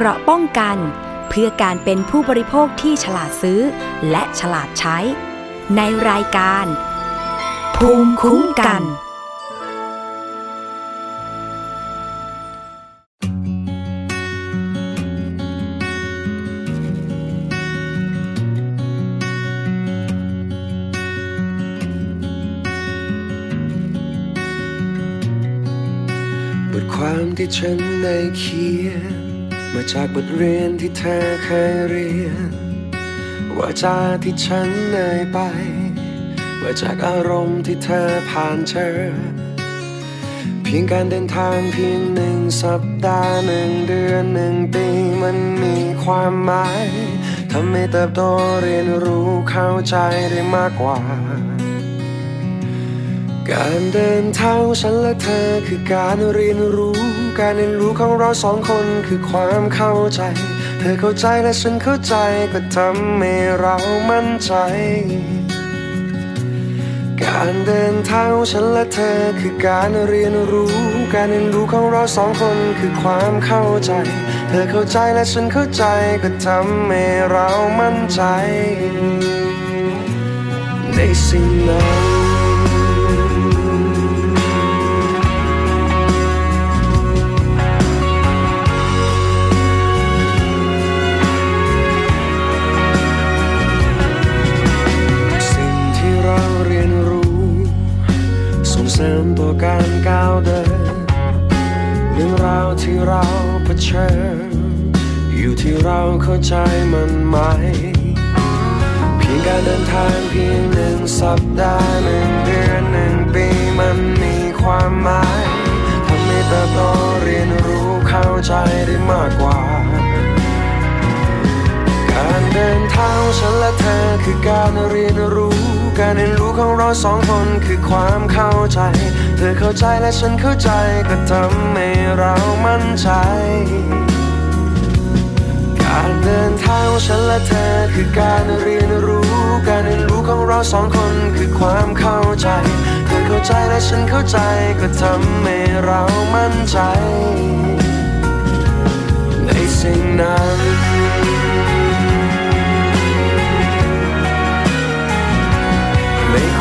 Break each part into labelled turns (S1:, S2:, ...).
S1: เกราะป้องกัน เพื่อการเป็นผู้บริโภคที่ฉลาดซื้อ และฉลาดใช้ ในรายการ ภูมิคุ้มกัน
S2: บทความที่ฉันได้เขียน มาจากบทเรียนที่เธอเคยเรียนว่าจาที่ฉันเอ่ยไปว่าจากอารมณ์ที่เธอผ่านเจอเพียงการเดินทางเพียงหนึ่งสัปดาห์หนึ่งเดือนหนึ่งปีมันมีความหมายทำให้เติบโตเรียนรู้เข้าใจได้มากกว่า การเดินทางฉันและเธอคือการเรียนรู้ การเรียนรู้ของเราสองคนคือความเข้าใจ เธอเข้าใจและฉันเข้าใจก็ทำให้เรามั่นใจ การเดินทางฉันและเธอคือการเรียนรู้ การเรียนรู้ของเราสองคนคือความเข้าใจ เธอเข้าใจและฉันเข้าใจก็ทำให้เรามั่นใจ ในสิ่งนั้น ริมตัวการก้าวเดินเรื่องราวที่เราเผชิญอยู่ที่เราเข้าใจมันไหม เพียงการเดินทางเพียงหนึ่งสัปดาห์หนึ่งเดือนหนึ่งปีมันมีความหมายทำให้เติบโตเรียนรู้เข้าใจได้มากกว่า การเดินทางของฉันและเธอคือการเรียนรู้ การเรียนรู้ของเราสองคนคือความเข้าใจ เธอเข้าใจและฉันเข้าใจก็ทำให้เรามั่นใจ การเดินทางของฉันและเธอคือการเรียนรู้ การเรียนรู้ของเราสองคนคือความเข้าใจ เธอเข้าใจและฉันเข้าใจก็ทำให้เรามั่นใจ ในสิ่งนั้น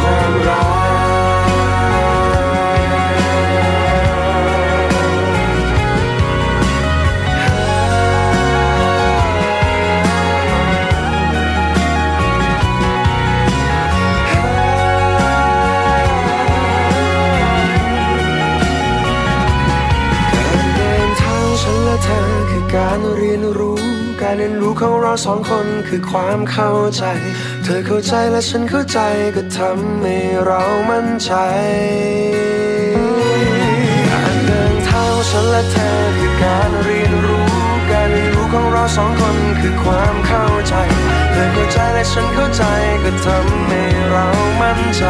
S2: ความรัการเดินทางฉันและเธอคือการเรียนรู้ การเรียนรู้ของเราสองคนคือความเข้าใจ ธอเข้าใจและฉันเข้าใจก็ทำให้เรามั่นใจการเดินทางของฉันและเธอคือการเรียนรู้ การเรียนรู้ของเราสองคนคือความเข้าใจ เธอเข้าใจและฉันเข้าใจก็ทำให้เรามั่นใจ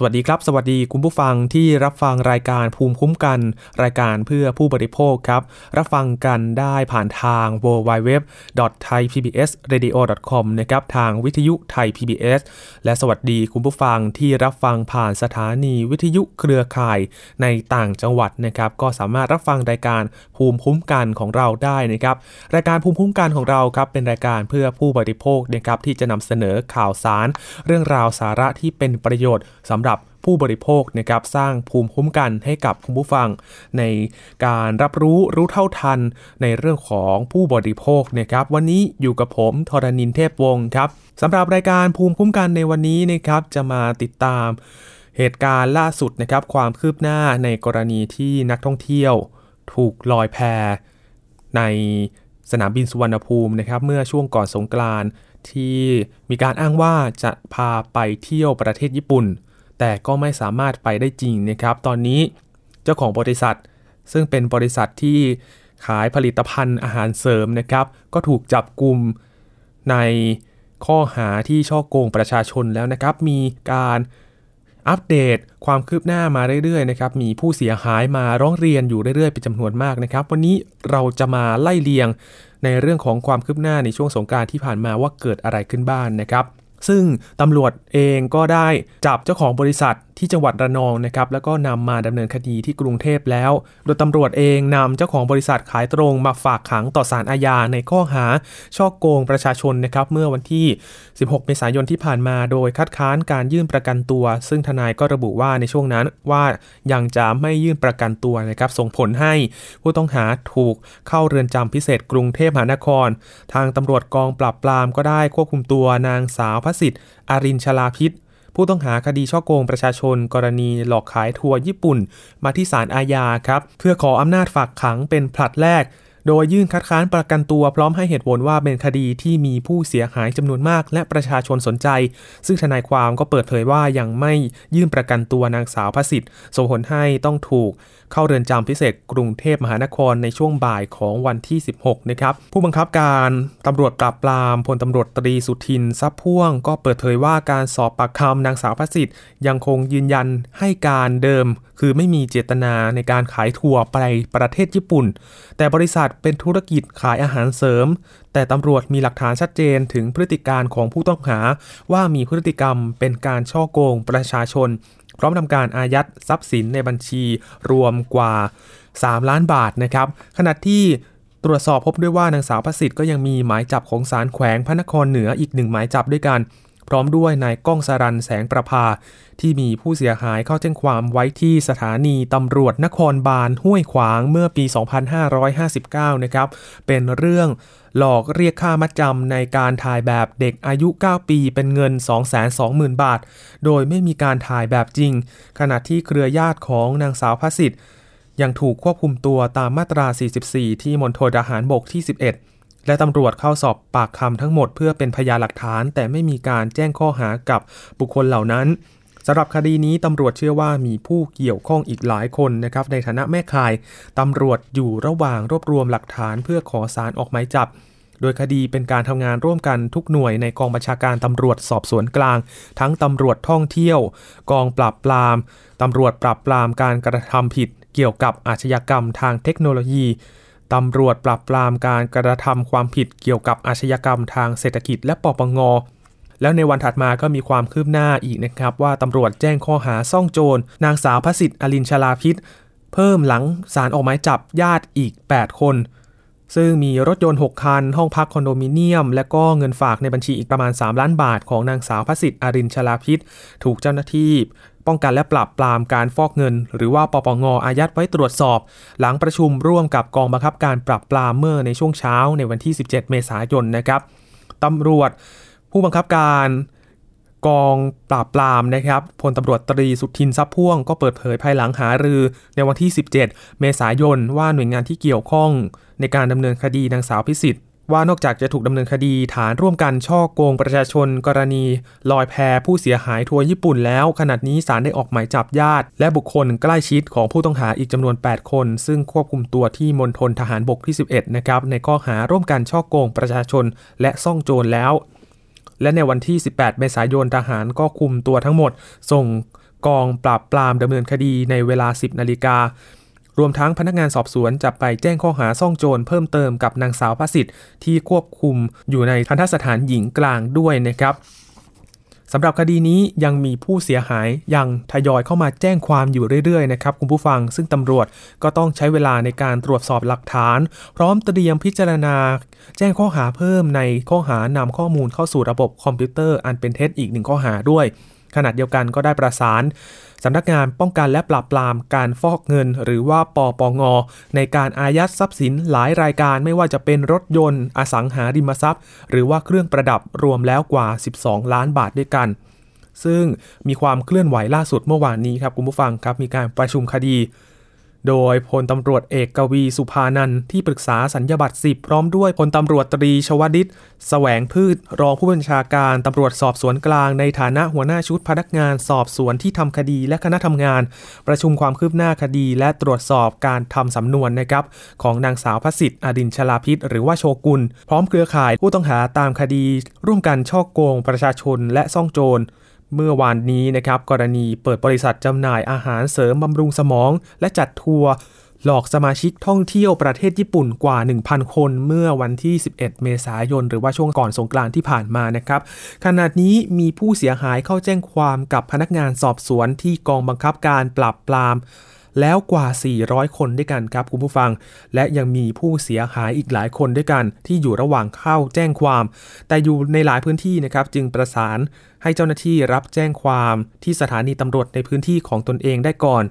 S2: สวั
S3: สดีครับ สวัสดีคุณผู้ฟังที่รับฟังรายการภูมิคุ้มกัน รายการเพื่อผู้บริโภคครับ รับฟังกันได้ผ่านทาง www.thaipbsradio.com นะครับทางวิทยุไทย PBS และสวัสดีคุณผู้ฟังที่รับฟังผ่านสถานีวิทยุเครือข่ายในต่างจังหวัดนะครับก็สามารถรับฟังรายการภูมิคุ้มกันของเราได้นะครับรายการภูมิคุ้มกันของเราครับเป็นรายการเพื่อผู้บริโภคนะครับที่จะนำเสนอข่าวสาร เรื่องราวสาระที่เป็นประโยชน์สำหรับผู้บริโภคนะครับสร้างภูมิคุ้มกันให้กับคุณผู้ฟัง ในการรับรู้รู้เท่าทันในเรื่องของผู้บริโภคนะครับ วันนี้อยู่กับผมทรณินเทพวงศ์ครับสำหรับรายการภูมิคุ้มกันในวันนี้นะครับ จะมาติดตามเหตุการณ์ล่าสุดนะครับ ความคืบหน้าในกรณีที่นักท่องเที่ยว ถูกลอยแพในสนามบินสุวรรณภูมินะครับ เมื่อช่วงก่อนสงกรานต์ที่มีการอ้างว่าจะพาไปเที่ยวประเทศญี่ปุ่น แต่ก็ไม่สามารถไปได้จริงนะครับ ตอนนี้เจ้าของบริษัท ซึ่งเป็นบริษัทที่ขายผลิตภัณฑ์อาหารเสริมนะครับ ก็ถูกจับกลุ่มในข้อหาที่ช่อโกงประชาชนแล้วนะครับ มีการอัปเดตความคืบหน้ามาเรื่อยๆนะครับ มีผู้เสียหายมาร้องเรียนอยู่เรื่อยๆเป็นจำนวนมากนะครับ วันนี้เราจะมาไล่เลียงในเรื่องของความคืบหน้าในช่วงสงการที่ผ่านมาว่าเกิดอะไรขึ้นบ้างนนะครับ ซึ่งตำรวจเองก็ได้จับเจ้าของบริษัท ที่จังหวัดระนองนะครับแล้วก็นำมาดำเนินคดีที่กรุงเทพแล้ว โดยตำรวจเองนำเจ้าของบริษัทขายตรงมาฝากขังต่อศาลอาญาในข้อหาช่อโกงประชาชนนะครับเมื่อวันที่ 16 เมษายนที่ผ่านมา โดยคัดค้านการยื่นประกันตัว ซึ่งทนายก็ระบุว่าในช่วงนั้นว่ายังจะไม่ยื่นประกันตัวนะครับส่งผลให้ผู้ต้องหาถูกเข้าเรือนจำพิเศษกรุงเทพมหานคร ทางตำรวจกองปราบปรามก็ได้ควบคุมตัวนางสาวพระสิทธิ์อารินชลาพิษ ผู้ต้องหาคดีช่อโกงประชาชน กรณีหลอกขายทัวร์ญี่ปุ่น มาที่ศาลอาญาครับ เพื่อขออำนาจฝากขังเป็นผลัดแรก โดยยื่นคัดค้านประกันตัวพร้อมให้เหตุผลว่าเป็นคดีที่มีผู้เสียหายจำนวนมาก และประชาชนสนใจ ซึ่งทนายความก็เปิดเผยว่ายังไม่ยื่นประกันตัวนางสาวพระสิทธิ์ส่งผลให้ต้องถูก เข้าเรือนจำพิเศษกรุงเทพมหานครในช่วงบ่ายของวันที่ 16 นะครับ ผู้บังคับการตำรวจปราบปรามพลตำรวจตรีสุทินทรัพย์พ่วง ก็เปิดเผยว่าการสอบปากคำนางสาวพระสิทธิ์ยังคงยืนยันให้การเดิม คือไม่มีเจตนาในการขายทัวร์ไปประเทศญี่ปุ่น แต่บริษัทเป็นธุรกิจขายอาหารเสริม แต่ตำรวจมีหลักฐานชัดเจนถึงพฤติการของผู้ต้องหา ว่ามีพฤติกรรมเป็นการช่อโกงประชาชน พร้อมทำการอายัดทรัพย์สินในบัญชีรวมกว่า 3 ล้านบาทนะครับ ขณะที่ตรวจสอบพบด้วยว่านางสาวประสิทธิ์ก็ยังมีหมายจับของศาลแขวงพระนครเหนืออีกหนึ่งหมายจับด้วยกัน พร้อมด้วยนายก้องสรันแสงประภา ที่มีผู้เสียหายเข้าแจ้งความไว้ที่สถานีตำรวจนครบาลห้วยขวางเมื่อปี 2559 นะครับ เป็นเรื่อง หลอกเรียกค่ามัดจำในการถ่ายแบบเด็กอายุ 9 ปีเป็นเงิน 220,000 บาท โดยไม่มีการถ่ายแบบจริง ขณะที่เครือญาติของนางสาวพระสิทธิ์ยังถูกควบคุมตัวตามมาตรา 44 ที่มณฑลทหารบกที่ 11 และตำรวจเข้าสอบปากคำทั้งหมดเพื่อเป็นพยานหลักฐาน แต่ไม่มีการแจ้งข้อหากับบุคคลเหล่านั้นสำหรับคดีนี้ตำรวจเชื่อว่ามีผู้เกี่ยวข้องอีกหลายคนนะครับในฐานะแม่ข่ายตำรวจอยู่ระหว่างรวบรวมหลักฐานเพื่อขอสารออกหมายจับ โดยคดีเป็นการทำงานร่วมกันทุกหน่วยในกองบัญชาการตำรวจสอบสวนกลาง ทั้งตำรวจท่องเที่ยว กองปราบปรามตำรวจปราบปรามการกระทำผิด เกี่ยวกับอาชญากรรมทางเทคโนโลยีตำรวจปราบปรามการกระทำความผิดเกี่ยวกับอาชญากรรมทางเศรษฐกิจและปปงแล้วในวันถัดมาก็มีความคืบหน้าอีกนะครับ ว่าตำรวจแจ้งข้อหาซ่องโจร นางสาวพระสิทธิ์อลินชลาพิษ เพิ่มหลังสารออกหมายจับญาติอีก 8 คน ซึ่งมีรถยนต์ 6 คัน ห้องพักคอนโดมิเนียม และก็เงินฝากในบัญชีอีกประมาณ 3 ล้านบาทของนางสาวพระสิทธิ์อรินชลาพิษ ถูกเจ้าหน้าที่ ป้องกันและปราบปรามการฟอกเงิน หรือว่าปปงอายัดไว้ตรวจสอบ หลังประชุมร่วมกับกองบังคับการปราบปรามเมื่อในช่วงเช้าในวันที่ 17 เมษายนนะครับตำรวจ ผู้บังคับการ กองปราบปรามนะครับพลตำรวจตรีสุทินทรัพย์พ่วงก็เปิดเผยภายหลังหารือ ในวันที่ 17 เมษายนว่าหน่วยงานที่เกี่ยวข้อง ในการดำเนินคดีนางสาวพิสิทธิ์ว่านอกจากจะถูกดำเนินคดีฐานร่วมกันช่อโกงประชาชน กรณี ลอยแพผู้เสียหายทัวร์ญี่ปุ่นแล้ว ขณะนี้ศาลได้ออกหมายจับญาติ และบุคคลใกล้ชิดของผู้ต้องหาอีกจำนวน 8 คน ซึ่งควบคุมตัวที่มณฑลทหารบกที่ 11 นะครับ ในข้อหาร่วมกันช่อโกงประชาชน และซ่องโจรแล้ว และในวันที่ 18 เมษายนทหารก็คุมตัวทั้งหมด ส่งกองปราบปรามดำเนินคดีในเวลา 10 นาฬิการวมทั้งพนักงานสอบสวนจะไปแจ้งข้อหาซ่องโจรเพิ่มเติมกับนางสาวพระสิทธิ์ที่ควบคุมอยู่ในทันทสถานหญิงกลางด้วยนะครับ สำหรับคดีนี้ยังมีผู้เสียหายยังทยอยเข้ามาแจ้งความอยู่เรื่อยๆนะครับคุณผู้ฟัง ซึ่งตำรวจก็ต้องใช้เวลาในการตรวจสอบหลักฐาน พร้อมเตรียมพิจารณา แจ้งข้อหาเพิ่มในข้อหานำข้อมูลเข้าสู่ระบบคอมพิวเตอร์อันเป็นเท็จอีกหนึ่งข้อหาด้วย ขณะเดียวกันก็ได้ประสานสำนักงานป้องกันและปราบปรามการฟอกเงิน หรือว่าปปง ในการอายัดทรัพย์สินหลายรายการไม่ว่าจะเป็นรถยนต์ อสังหาริมทรัพย์ หรือว่าเครื่องประดับรวมแล้วกว่า 12 ล้านบาทด้วยกัน ซึ่งมีความเคลื่อนไหวล่าสุดเมื่อวานนี้ครับคุณผู้ฟังครับมีการประชุมคดี โดยพลตำรวจเอกกวีสุภานันท์ที่ปรึกษาสัญญาบัตร10 พร้อมด้วยพลตำรวจตรีชวดิษแสวงพืช รองผู้บัญชาการตำรวจสอบสวนกลางในฐานะหัวหน้าชุดพนักงานสอบสวนที่ทำคดีและคณะทำงาน ประชุมความคืบหน้าคดีและตรวจสอบการทำสำนวนนะครับของนางสาวพสิทธิ์อดินชลาพิษหรือว่าโชกุล พร้อมเครือข่ายผู้ต้องหาตามคดี ร่วมกันช่อโกงประชาชนและซ่องโจร เมื่อวานนี้นะครับกรณีเปิดบริษัทจำหน่ายอาหารเสริมบำรุงสมอง และจัดทัวร์หลอกสมาชิกท่องเที่ยวประเทศญี่ปุ่นกว่า 1,000 คนเมื่อวันที่ 11 เมษายน หรือว่าช่วงก่อนสงกรานต์ที่ผ่านมานะครับขณะนี้มีผู้เสียหายเข้าแจ้งความกับพนักงานสอบสวนที่กองบังคับการปราบปราม แล้วกว่า 400 คนด้วยกันครับคุณผู้ฟัง และยังมีผู้เสียหายอีกหลายคนด้วยกัน ที่อยู่ระหว่างเข้าแจ้งความ แต่อยู่ในหลายพื้นที่นะครับจึงประสานให้เจ้าหน้าที่รับแจ้งความที่สถานีตำรวจในพื้นที่ของตนเองได้ก่อน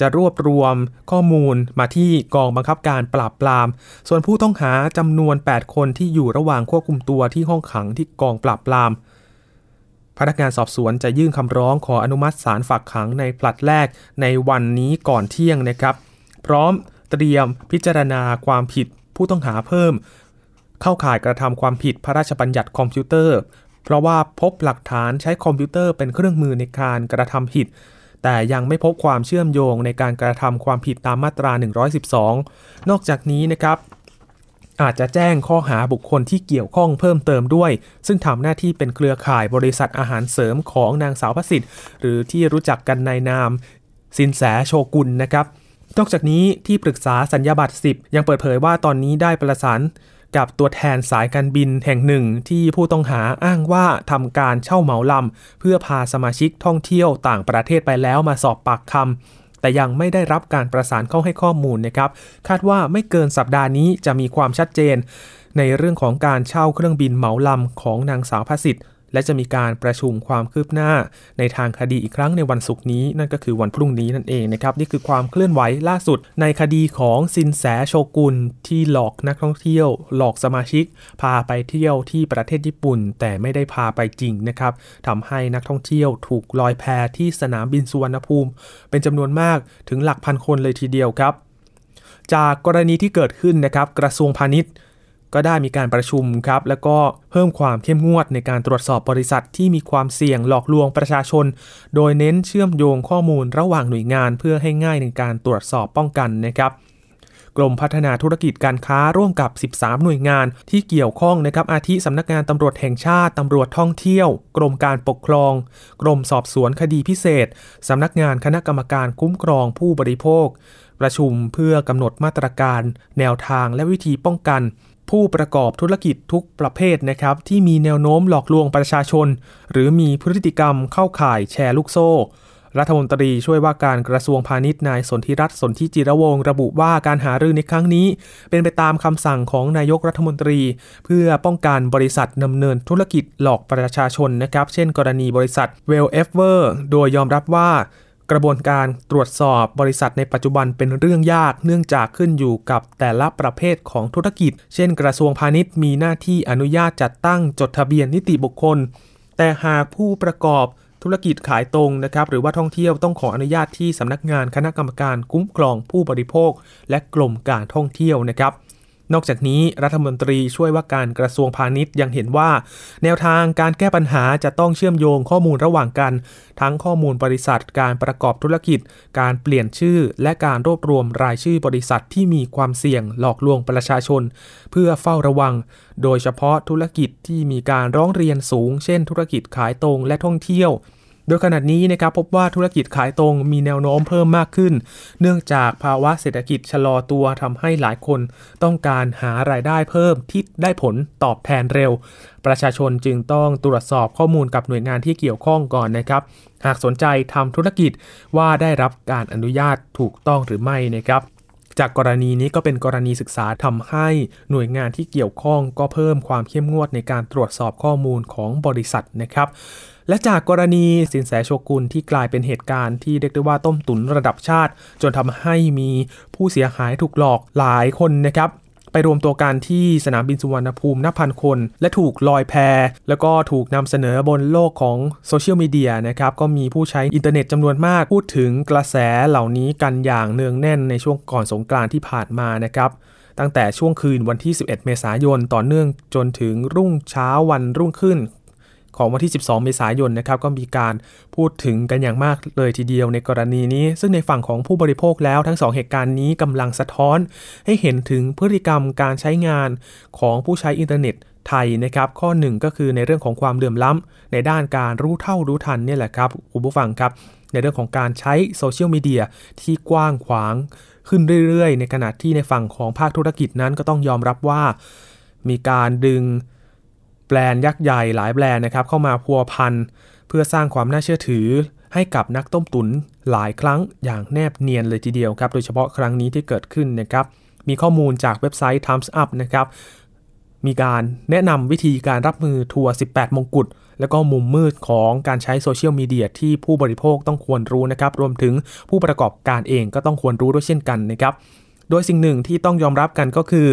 S3: จะรวบรวมข้อมูลมาที่กองบังคับการปราบปราม ส่วนผู้ต้องหาจำนวน 8 คนที่อยู่ระหว่างควบคุมตัวที่ห้องขังที่กองปราบปราม พนักงานสอบสวนจะยื่นคำร้องขออนุมัติศาลฝากขังในผลัดแรกในวันนี้ก่อนเที่ยงนะครับ พร้อมเตรียมพิจารณาความผิดผู้ต้องหาเพิ่ม เข้าข่ายกระทำความผิดพระราชบัญญัติคอมพิวเตอร์ เพราะว่าพบหลักฐานใช้คอมพิวเตอร์เป็นเครื่องมือในการกระทำผิด แต่ยังไม่พบความเชื่อมโยงในการกระทำความผิดตามมาตรา 112 นอกจากนี้นะครับ อาจจะแจ้งข้อหาบุคคลที่เกี่ยวข้องเพิ่มเติมด้วย ซึ่งทำหน้าที่เป็นเครือข่ายบริษัทอาหารเสริมของนางสาวพสิทธิ์ หรือที่รู้จักกันในนามสินแสโชกุนนะครับ นอกจากนี้ที่ปรึกษาสัญญาบัตร 10 ยังเปิดเผยว่าตอนนี้ได้ประสานกับตัวแทนสายการบินแห่งหนึ่งที่ผู้ต้องหาอ้างว่าทำการเช่าเหมาลำเพื่อพาสมาชิกท่องเที่ยวต่างประเทศไปแล้วมาสอบปากคำ แต่ยังไม่ได้รับการประสานเข้าให้ข้อมูลนะครับ คาดว่าไม่เกินสัปดาห์นี้จะมีความชัดเจน ในเรื่องของการเช่าเครื่องบินเหมาลำของนางสาวพสิทธิ์ และจะมีการประชุมความคืบหน้าในทางคดีอีกครั้งในวันศุกร์นี้ นั่นก็คือวันพรุ่งนี้นั่นเองนะครับนี่คือความเคลื่อนไหวล่าสุด ในคดีของสินแสโชกุนที่หลอกนักท่องเที่ยว หลอกสมาชิก พาไปเที่ยวที่ประเทศญี่ปุ่น แต่ไม่ได้พาไปจริงนะครับทำให้นักท่องเที่ยวถูกลอยแพที่สนามบินสุวรรณภูมิ เป็นจำนวนมากถึงหลักพันคนเลยทีเดียวครับ จากกรณีที่เกิดขึ้นนะครับกระทรวงพาณิชย์ ก็ได้มีการประชุมครับแล้วก็เพิ่มความเข้มงวดในการตรวจสอบบริษัทที่มีความเสี่ยงหลอกลวงประชาชน โดยเน้นเชื่อมโยงข้อมูลระหว่างหน่วยงาน เพื่อให้ง่ายในการตรวจสอบป้องกันนะครับกรมพัฒนาธุรกิจการค้าร่วมกับ 13 หน่วยงานที่เกี่ยวข้องนะครับ อาทิสำนักงานตำรวจแห่งชาติ ตำรวจท่องเที่ยว กรมการปกครอง กรมสอบสวนคดีพิเศษ สำนักงานคณะกรรมการคุ้มครองผู้บริโภค ประชุมเพื่อกำหนดมาตรการ แนวทางและวิธีป้องกัน ผู้ประกอบธุรกิจทุกประเภทนะครับ ที่มีแนวโน้มหลอกลวงประชาชน หรือมีพฤติกรรมเข้าข่ายแชร์ลูกโซ่ รัฐมนตรีช่วยว่าการกระทรวงพาณิชย์นายสนธิรัตน์สนธิจิรวงศ์ระบุว่าการหารือในครั้งนี้ เป็นไปตามคำสั่งของนายกรัฐมนตรี เพื่อป้องกันบริษัทดำเนินธุรกิจหลอกประชาชนนะครับ เช่น กรณีบริษัท WealthEver โดยยอมรับว่า กระบวนการตรวจสอบบริษัทในปัจจุบันเป็นเรื่องยากเนื่องจากขึ้นอยู่กับแต่ละประเภทของธุรกิจ เช่น กระทรวงพาณิชย์มีหน้าที่อนุญาตจัดตั้งจดทะเบียนนิติบุคคล แต่หากผู้ประกอบธุรกิจขายตรงนะครับหรือว่าท่องเที่ยวต้องขออนุญาตที่สำนักงานคณะกรรมการคุ้มครองผู้บริโภค และกรมการท่องเที่ยวนะครับ นอกจากนี้รัฐมนตรีช่วยว่าการกระทรวงพาณิชย์ยังเห็นว่า แนวทางการแก้ปัญหาจะต้องเชื่อมโยงข้อมูลระหว่างกัน ทั้งข้อมูลบริษัท การประกอบธุรกิจ การเปลี่ยนชื่อ และการรวบรวมรายชื่อบริษัทที่มีความเสี่ยงหลอกลวงประชาชน เพื่อเฝ้าระวัง โดยเฉพาะธุรกิจที่มีการร้องเรียนสูง เช่น ธุรกิจขายตรงและท่องเที่ยว โดยขณะนี้นะครับพบว่าธุรกิจขายตรงมีแนวโน้มเพิ่มมากขึ้น เนื่องจากภาวะเศรษฐกิจชะลอตัวทำให้หลายคนต้องการหารายได้เพิ่มที่ได้ผลตอบแทนเร็ว ประชาชนจึงต้องตรวจสอบข้อมูลกับหน่วยงานที่เกี่ยวข้องก่อนนะครับ หากสนใจทำธุรกิจว่าได้รับการอนุญาตถูกต้องหรือไม่นะครับจากกรณีนี้ก็เป็นกรณีศึกษาทำให้หน่วยงานที่เกี่ยวข้องก็เพิ่มความเข้มงวดในการตรวจสอบข้อมูลของบริษัทนะครับ และจากกรณีซินแสโชกุนที่กลายเป็นเหตุการณ์ที่เรียกได้ว่าต้มตุ๋นระดับชาติ จนทำให้มีผู้เสียหายถูกหลอกหลายคนนะครับไปรวมตัวกันที่สนามบินสุวรรณภูมินับพันคน และถูกลอยแพ แล้วก็ถูกนำเสนอบนโลกของโซเชียลมีเดียนะครับ ก็มีผู้ใช้อินเทอร์เน็ตจำนวนมาก พูดถึงกระแสเหล่านี้กันอย่างเนืองแน่นในช่วงก่อนสงกรานต์ที่ผ่านมานะครับ ตั้งแต่ช่วงคืนวันที่ 11 เมษายนต่อเนื่องจนถึงรุ่งเช้าวันรุ่งขึ้น ของวันที่ 12 เมษายนนะครับก็มีการพูดถึงกันอย่างมากเลยทีเดียวในกรณีนี้ ซึ่งในฝั่งของผู้บริโภคแล้วทั้ง 2 เหตุการณ์นี้กำลังสะท้อน ให้เห็นถึงพฤติกรรมการใช้งานของผู้ใช้อินเทอร์เน็ตไทยนะครับข้อหนึ่งก็คือในเรื่องของความเหลื่อมล้ำในด้านการรู้เท่ารู้ทันนี่แหละครับคุณผู้ฟังครับ ในเรื่องของการใช้โซเชียลมีเดียที่กว้างขวางขึ้นเรื่อยๆ ในขณะที่ในฝั่งของภาคธุรกิจนั้นก็ต้องยอมรับว่า มีการดึง บรนด์ยักษ์ใหญ่หลายแบรนด์นะครับเข้ามาพัวพันเพื่อสร้างความน่าเชื่อถือ ให้กับนักต้มตุ๋นหลายครั้งอย่างแนบเนียนเลยทีเดียวครับ โดยเฉพาะครั้งนี้ที่เกิดขึ้นนะครับ มีข้อมูลจากเว็บไซต์ Times Up นะครับ มีการแนะนำวิธีการรับมือทัวร์ 18 มงกุฎแล้วก็มุมมืดของการใช้โซเชียลมีเดียที่ผู้บริโภคต้องควรรู้นะครับ รวมถึงผู้ประกอบการเองก็ต้องควรรู้ด้วยเช่นกันนะครับ โดยสิ่งหนึ่งที่ต้องยอมรับกันก็คือ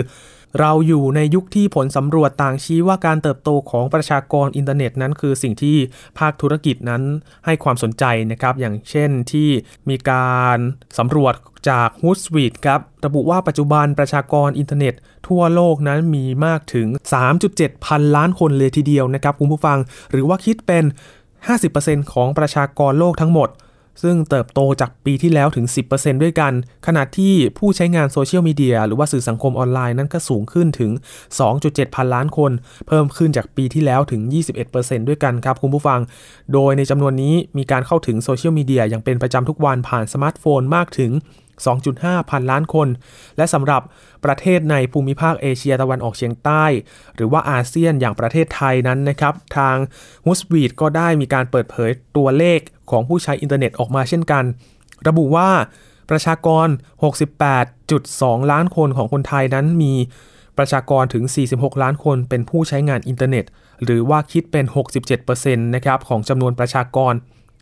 S3: เราอยู่ในยุคที่ผลสำรวจต่างชี้ว่าการเติบโตของประชากรอินเทอร์เน็ตนั้น คือสิ่งที่ภาคธุรกิจนั้นให้ความสนใจนะครับ อย่างเช่นที่มีการสำรวจจาก h o o t s u i t e ครับระบุว่าปัจจุบันประชากรอินเทอร์เน็ต ทั่วโลกนั้นมีมากถึง 3.7 พันล้านคนเลยทีเดียวนะครับคุณผู้ฟัง หรือว่าคิดเป็น 50%ของประชากรโลกทั้งหมด ซึ่งเติบโตจากปีที่แล้วถึง 10%ด้วยกัน ขณะที่ผู้ใช้งานโซเชียลมีเดียหรือว่าสื่อสังคมออนไลน์นั้นก็สูงขึ้นถึง 2.7 พันล้านคน เพิ่มขึ้นจากปีที่แล้วถึง 21%ด้วยกันครับคุณผู้ฟัง โดยในจำนวนนี้มีการเข้าถึงโซเชียลมีเดียอย่างเป็นประจำทุกวันผ่านสมาร์ทโฟนมากถึง 2.5 พันล้านคน และสำหรับประเทศในภูมิภาคเอเชียตะวันออกเฉียงใต้ หรือว่าอาเซียนอย่างประเทศไทยนั้นนะครับ ทาง Hootsuite ก็ได้มีการเปิดเผยตัวเลขของผู้ใช้อินเทอร์เน็ตออกมาเช่นกัน ระบุว่าประชากร 68.2 ล้านคนของคนไทยนั้นมีประชากรถึง 46 ล้านคนเป็นผู้ใช้งานอินเทอร์เน็ต หรือว่าคิดเป็น 67%นะครับของจำนวนประชากร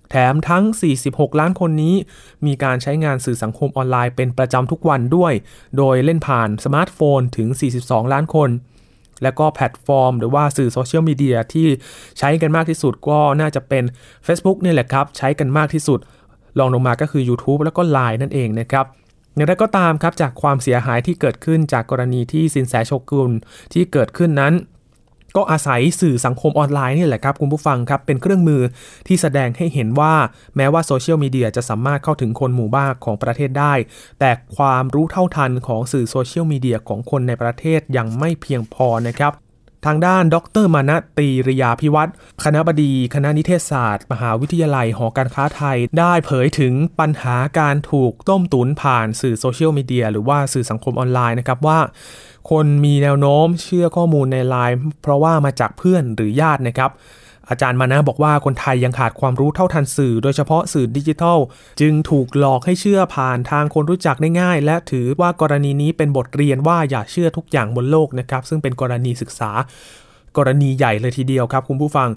S3: แถมทั้ง 46 ล้านคนนี้ มีการใช้งานสื่อสังคมออนไลน์เป็นประจำทุกวันด้วย โดยเล่นผ่านสมาร์ทโฟนถึง 42 ล้านคน และก็แพลตฟอร์ม หรือว่าสื่อโซเชียลมีเดียที่ใช้กันมากที่สุดก็น่าจะเป็น Facebook นี่แหละครับ ใช้กันมากที่สุดรองลงมาก็คือ YouTube แล้วก็ Line นั่นเองนะครับอย่างไรก็ตามครับจากความเสียหายที่เกิดขึ้นจากกรณีที่ซินแสโชกุนที่เกิดขึ้นนั้น ก็อาศัยสื่อสังคมออนไลน์นี่แหละครับคุณผู้ฟังครับ เป็นเครื่องมือที่แสดงให้เห็นว่าแม้ว่าโซเชียลมีเดียจะสามารถเข้าถึงคนหมู่มากของประเทศได้ แต่ความรู้เท่าทันของสื่อโซเชียลมีเดียของคนในประเทศยังไม่เพียงพอนะครับทางด้านดร.มานะ ตรีรยาภิวัฒน์ คณบดีคณะนิเทศศาสตร์ มหาวิทยาลัยหอการค้าไทย ได้เผยถึงปัญหาการถูกต้มตุ๋นผ่านสื่อโซเชียลมีเดียหรือว่าสื่อสังคมออนไลน์นะครับว่า คนมีแนวโน้มเชื่อข้อมูลในไลน์เพราะว่ามาจากเพื่อนหรือญาตินะครับ อาจารย์มานะบอกว่าคนไทยยังขาดความรู้เท่าทันสื่อ โดยเฉพาะสื่อดิจิทัล จึงถูกหลอกให้เชื่อผ่านทางคนรู้จักได้ง่าย และถือว่ากรณีนี้เป็นบทเรียนว่าอย่าเชื่อทุกอย่างบนโลกนะครับ ซึ่งเป็นกรณีศึกษากรณีใหญ่เลยทีเดียวครับคุณผู้ฟัง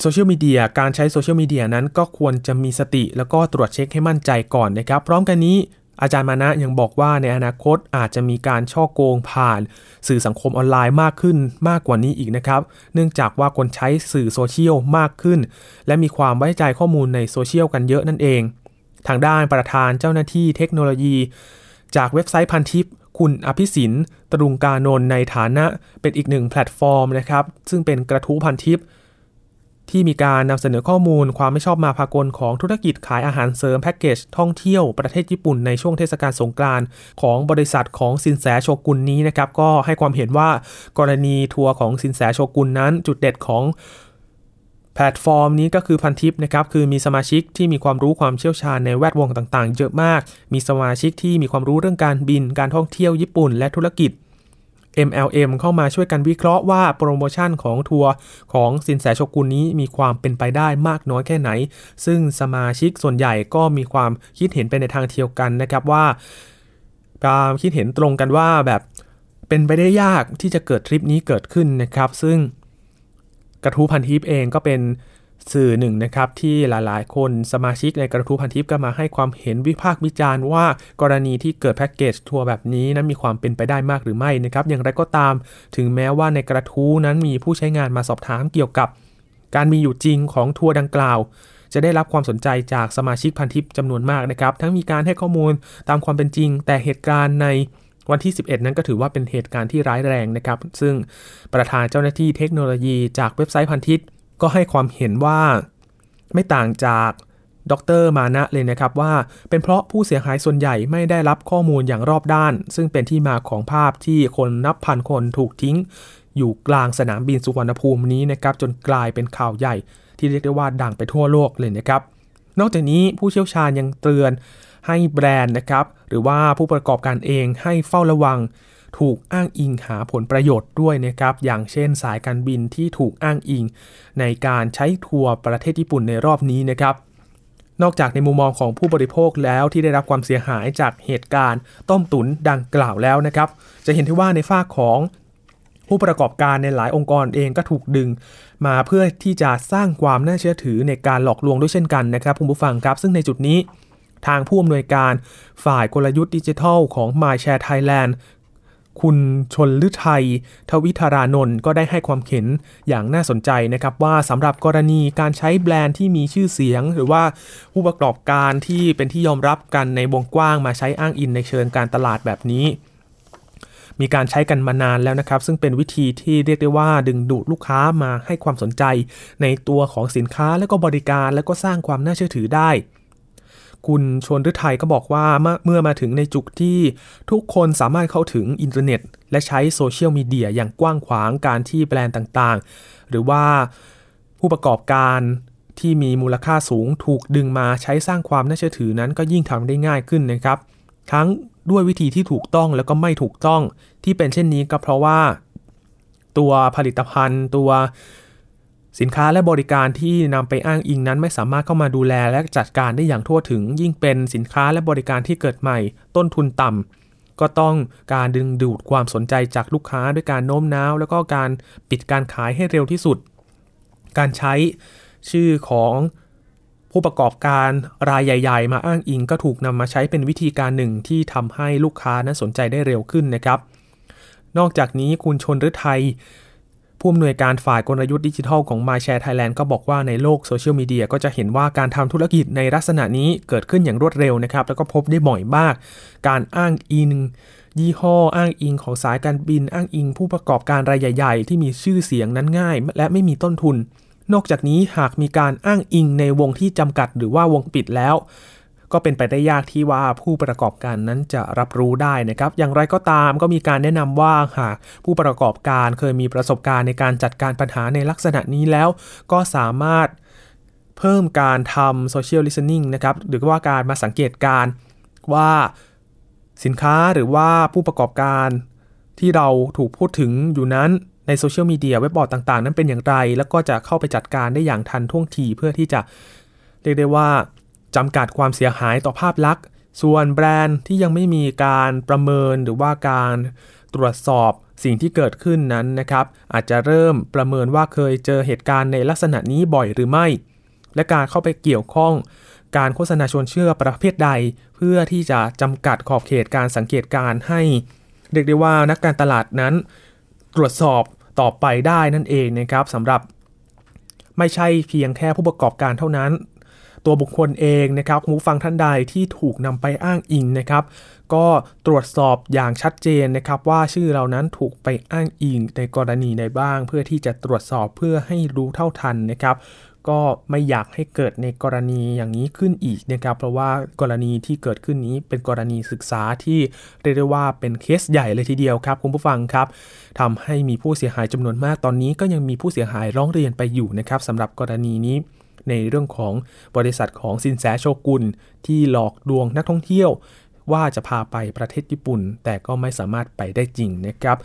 S3: โซเชียลมีเดียการใช้โซเชียลมีเดียนั้นก็ควรจะมีสติ แล้วก็ตรวจเช็คให้มั่นใจก่อนนะครับ พร้อมกันนี้ อาจารย์มานะยังบอกว่าในอนาคตอาจจะมีการฉ้อโกงผ่าน สื่อสังคมออนไลน์มากขึ้นมากกว่านี้อีกนะครับ เนื่องจากว่าคนใช้สื่อโซเชียลมากขึ้น และมีความไว้ใจข้อมูลในโซเชียลกันเยอะนั่นเอง ทางด้านประธานเจ้าหน้าที่เทคโนโลยี จากเว็บไซต์พันทิปคุณอภิศิลป์ ตรุงกานนท์ในฐานะเป็นอีกหนึ่งแพลตฟอร์มนะครับ ซึ่งเป็นกระทู้พันทิป ที่มีการนำเสนอข้อมูลความไม่ชอบมาพากลของธุรกิจขายอาหารเสริมแพ็กเกจท่องเที่ยวประเทศญี่ปุ่นในช่วงเทศกาลสงกรานต์ของบริษัทของซินแสโชกุนนี้นะครับก็ให้ความเห็นว่ากรณีทัวร์ของซินแสโชกุนนั้นจุดเด่นของแพลตฟอร์มนี้ก็คือพันทิปนะครับคือมีสมาชิกที่มีความรู้ความเชี่ยวชาญในแวดวงต่างๆ เยอะมาก มีสมาชิกที่มีความรู้เรื่องการบิน การท่องเที่ยวญี่ปุ่น และธุรกิจ MLM เข้ามาช่วยกันวิเคราะห์ว่าโปรโมชั่นของทัวร์ของซินแสโชกุนนี้มีความเป็นไปได้มากน้อยแค่ไหน ซึ่งสมาชิกส่วนใหญ่ก็มีความคิดเห็นไปในทางเดียวกันนะครับว่าความคิดเห็นตรงกันว่าแบบเป็นไปได้ยากที่จะเกิดทริปนี้เกิดขึ้นนะครับ ซึ่งกระทู้พันทิปเองก็เป็น สื่อหนึ่งนะครับที่หลายๆ คนสมาชิกในกระทู้พันทิปก็มาให้ความเห็นวิพากษ์วิจารณ์ว่ากรณีที่เกิดแพ็กเกจทัวร์แบบนี้นั้นมีความเป็นไปได้มากหรือไม่นะครับอย่างไรก็ตาม ถึงแม้ว่าในกระทู้นั้นมีผู้ใช้งานมาสอบถามเกี่ยวกับ การมีอยู่จริงของทัวร์ดังกล่าว จะได้รับความสนใจจากสมาชิกพันทิปจำนวนมากนะครับทั้งมีการให้ข้อมูลตามความเป็นจริง แต่เหตุการณ์ในวันที่ 11 นั้นก็ถือว่าเป็นเหตุการณ์ที่ร้ายแรงนะครับ ซึ่งประธานเจ้าหน้าที่เทคโนโลยีจากเว็บไซต์พันทิป ก็ให้ความเห็นว่าไม่ต่างจากดรมานะเลยนะครับว่า เป็นเพราะผู้เสียหายส่วนใหญ่ไม่ได้รับข้อมูลอย่างรอบด้าน ซึ่งเป็นที่มาของภาพที่คนนับพันคนถูกทิ้ง อยู่กลางสนามบินสุวรรณภูมินี้นะครับจนกลายเป็นข่าวใหญ่ ที่เรียกได้ว่าดังไปทั่วโลกเลยนะครับ นอกจากนี้ผู้เชี่ยวชาญยังเตือนให้แบรนด์นะครับหรือว่าผู้ประกอบการเองให้เฝ้าระวัง ถูกอ้างอิงหาผลประโยชน์ด้วยนะครับ อย่างเช่นสายการบินที่ถูกอ้างอิง ในการใช้ทัวร์ประเทศญี่ปุ่นในรอบนี้นะครับ นอกจากในมุมมองของผู้บริโภคแล้วที่ได้รับความเสียหายจากเหตุการณ์ ต้มตุ๋นดังกล่าวแล้วนะครับ จะเห็นที่ว่าในฝ้าของผู้ประกอบการในหลายองค์กรเองก็ถูกดึง มาเพื่อที่จะสร้างความน่าเชื่อถือในการหลอกลวงด้วยเช่นกันนะครับคุณผู้ฟังครับ ซึ่งในจุดนี้ทางผู้อำนวยการฝ่ายกลยุทธ์ดิจิทัลของ MyShare Thailand คุณชนฤทัยทวิธารานนท์ก็ได้ให้ความเห็นอย่างน่าสนใจนะครับว่าสำหรับกรณีการใช้แบรนด์ที่มีชื่อเสียง หรือว่าผู้ประกอบการที่เป็นที่ยอมรับกันในวงกว้างมาใช้อ้างอิงในเชิงการตลาดแบบนี้ มีการใช้กันมานานแล้วนะครับ ซึ่งเป็นวิธีที่เรียกได้ว่าดึงดูดลูกค้ามาให้ความสนใจ ในตัวของสินค้าและก็บริการและก็สร้างความน่าเชื่อถือได้ คุณชวนฤทัยก็บอกว่าเมื่อมาถึงในจุดที่ทุกคนสามารถเข้าถึงอินเทอร์เน็ต และใช้โซเชียลมีเดียอย่างกว้างขวางการที่แบรนด์ต่างๆ หรือว่าผู้ประกอบการที่มีมูลค่าสูงถูกดึงมาใช้สร้างความน่าเชื่อถือนั้นก็ยิ่งทำได้ง่ายขึ้นนะครับ ทั้งด้วยวิธีที่ถูกต้องแล้วก็ไม่ถูกต้องที่เป็นเช่นนี้ก็เพราะว่า ตัวผลิตภัณฑ์ ตัว สินค้าและบริการที่นำไปอ้างอิงนั้นไม่สามารถเข้ามาดูแลและจัดการได้อย่างทั่วถึง ยิ่งเป็นสินค้าและบริการที่เกิดใหม่ ต้นทุนต่ำก็ต้องการดึงดูดความสนใจจากลูกค้าด้วยการโน้มน้าว แล้วก็การปิดการขายให้เร็วที่สุด การใช้ชื่อของผู้ประกอบการรายใหญ่ ๆ มาอ้างอิง ก็ถูกนำมาใช้เป็นวิธีการหนึ่งที่ทำให้ลูกค้านั้นสนใจได้เร็วขึ้นนะครับ นอกจากนี้คุณชนฤทัย ผู้อำนวยการฝ่ายกลยุทธ์ดิจิทัลของ MyShare Thailand ก็บอกว่าในโลกโซเชียลมีเดียก็จะเห็นว่าการทำธุรกิจในลักษณะนี้เกิดขึ้นอย่างรวดเร็วนะครับ แล้วก็พบได้บ่อยมาก การอ้างอิงยี่ห้ออ้างอิงของสายการบินอ้างอิงผู้ประกอบการรายใหญ่ๆ ที่มีชื่อเสียงนั้นง่าย และไม่มีต้นทุน นอกจากนี้หากมีการอ้างอิงในวงที่จำกัดหรือว่าวงปิดแล้ว ก็เป็นไปได้ยากที่ว่าผู้ประกอบการนั้นจะรับรู้ได้นะครับ อย่างไรก็ตามก็มีการแนะนำว่าหากผู้ประกอบการเคยมีประสบการณ์ในการจัดการปัญหาในลักษณะนี้แล้ว ก็สามารถเพิ่มการทำ social listening นะครับ หรือว่าการมาสังเกตการว่าสินค้าหรือว่าผู้ประกอบการที่เราถูกพูดถึงอยู่นั้นในโซเชียลมีเดียเว็บบอร์ดต่างๆ นั้นเป็นอย่างไร แล้วก็จะเข้าไปจัดการได้อย่างทันท่วงทีเพื่อที่จะเรียกได้ว่า จำกัดความเสียหายต่อภาพลักษณ์ ส่วนแบรนด์ที่ยังไม่มีการประเมินหรือว่าการตรวจสอบสิ่งที่เกิดขึ้นนั้นนะครับ อาจจะเริ่มประเมินว่าเคยเจอเหตุการณ์ในลักษณะนี้บ่อยหรือไม่ และการเข้าไปเกี่ยวข้องการโฆษณาชวนเชื่อประเภทใด เพื่อที่จะจำกัดขอบเขตการสังเกตการให้ เรียกได้ว่านักการตลาดนั้น ตรวจสอบต่อไปได้นั่นเองนะครับสำหรับ ไม่ใช่เพียงแค่ผู้ประกอบการเท่านั้น ตัวบุคคลเองนะครับคุณผู้ฟังท่านใดที่ถูกนำไปอ้างอิงนะครับก็ตรวจสอบอย่างชัดเจนนะครับ ว่าชื่อเรานั้นถูกไปอ้างอิงในกรณีใดบ้าง เพื่อที่จะตรวจสอบเพื่อให้รู้เท่าทันนะครับ ก็ไม่อยากให้เกิดในกรณีอย่างนี้ขึ้นอีกนะครับ เพราะว่ากรณีที่เกิดขึ้นนี้เป็นกรณีศึกษาที่เรียกได้ว่าเป็นเคสใหญ่เลยทีเดียวครับคุณผู้ฟังครับทำให้มีผู้เสียหายจำนวนมากตอนนี้ก็ยังมีผู้เสียหายร้องเรียนไปอยู่นะครับสำหรับกรณีนี้ ในเรื่องของบริษัทของสินแสโชกุนที่หลอกลวงนักท่องเที่ยว ว่าจะพาไปประเทศญี่ปุ่น แต่ก็ไม่สามารถไปได้จริงนะครับ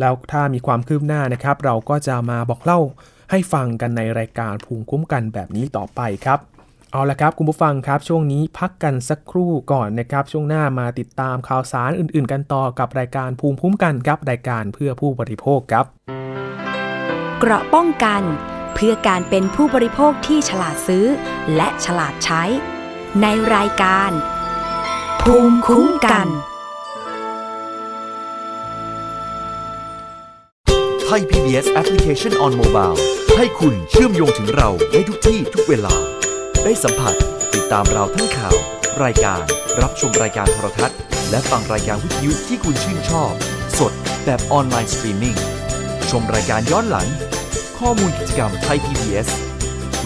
S3: แล้วถ้ามีความคืบหน้านะครับ เราก็จะมาบอกเล่าให้ฟังกันในรายการภูมิคุ้มกันแบบนี้ต่อไปครับเอาละครับคุณผู้ฟังครับช่วงนี้พักกันสักครู่ก่อนนะครับ ช่วงหน้ามาติดตามข่าวสารอื่น ๆ กันต่อกับรายการภูมิคุ้มกันครับรายการเพื่อผู้บริโภคครับ
S1: เกราะป้องกัน เพื่อการเป็นผู้บริโภคที่ฉลาดซื้อ และฉลาดใช้ ในรายการ ภูมิคุ้มกัน
S4: Thai PBS Application on Mobile ให้คุณเชื่อมโยงถึงเราในทุกที่ทุกเวลา ได้สัมผัสติดตามเราทั้งข่าว รายการรับชมรายการโทรทัศน์ และฟังรายการวิทยุที่คุณชื่นชอบ สดแบบออนไลน์สตรีมมิ่งชมรายการย้อนหลัง ข้อมูลกิจกรรม Thai PBS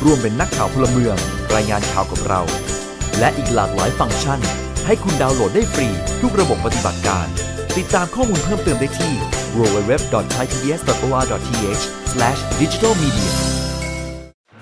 S4: ร่วมเป็นนักข่าวพลเมือง รายงานข่าวกับเรา และอีกหลากหลายฟังก์ชัน ให้คุณดาวน์โหลดได้ฟรี ทุกระบบปฏิบัติการ ติดตามข้อมูลเพิ่มเติมได้ที่ www.thaipbs.or.th/digitalmedia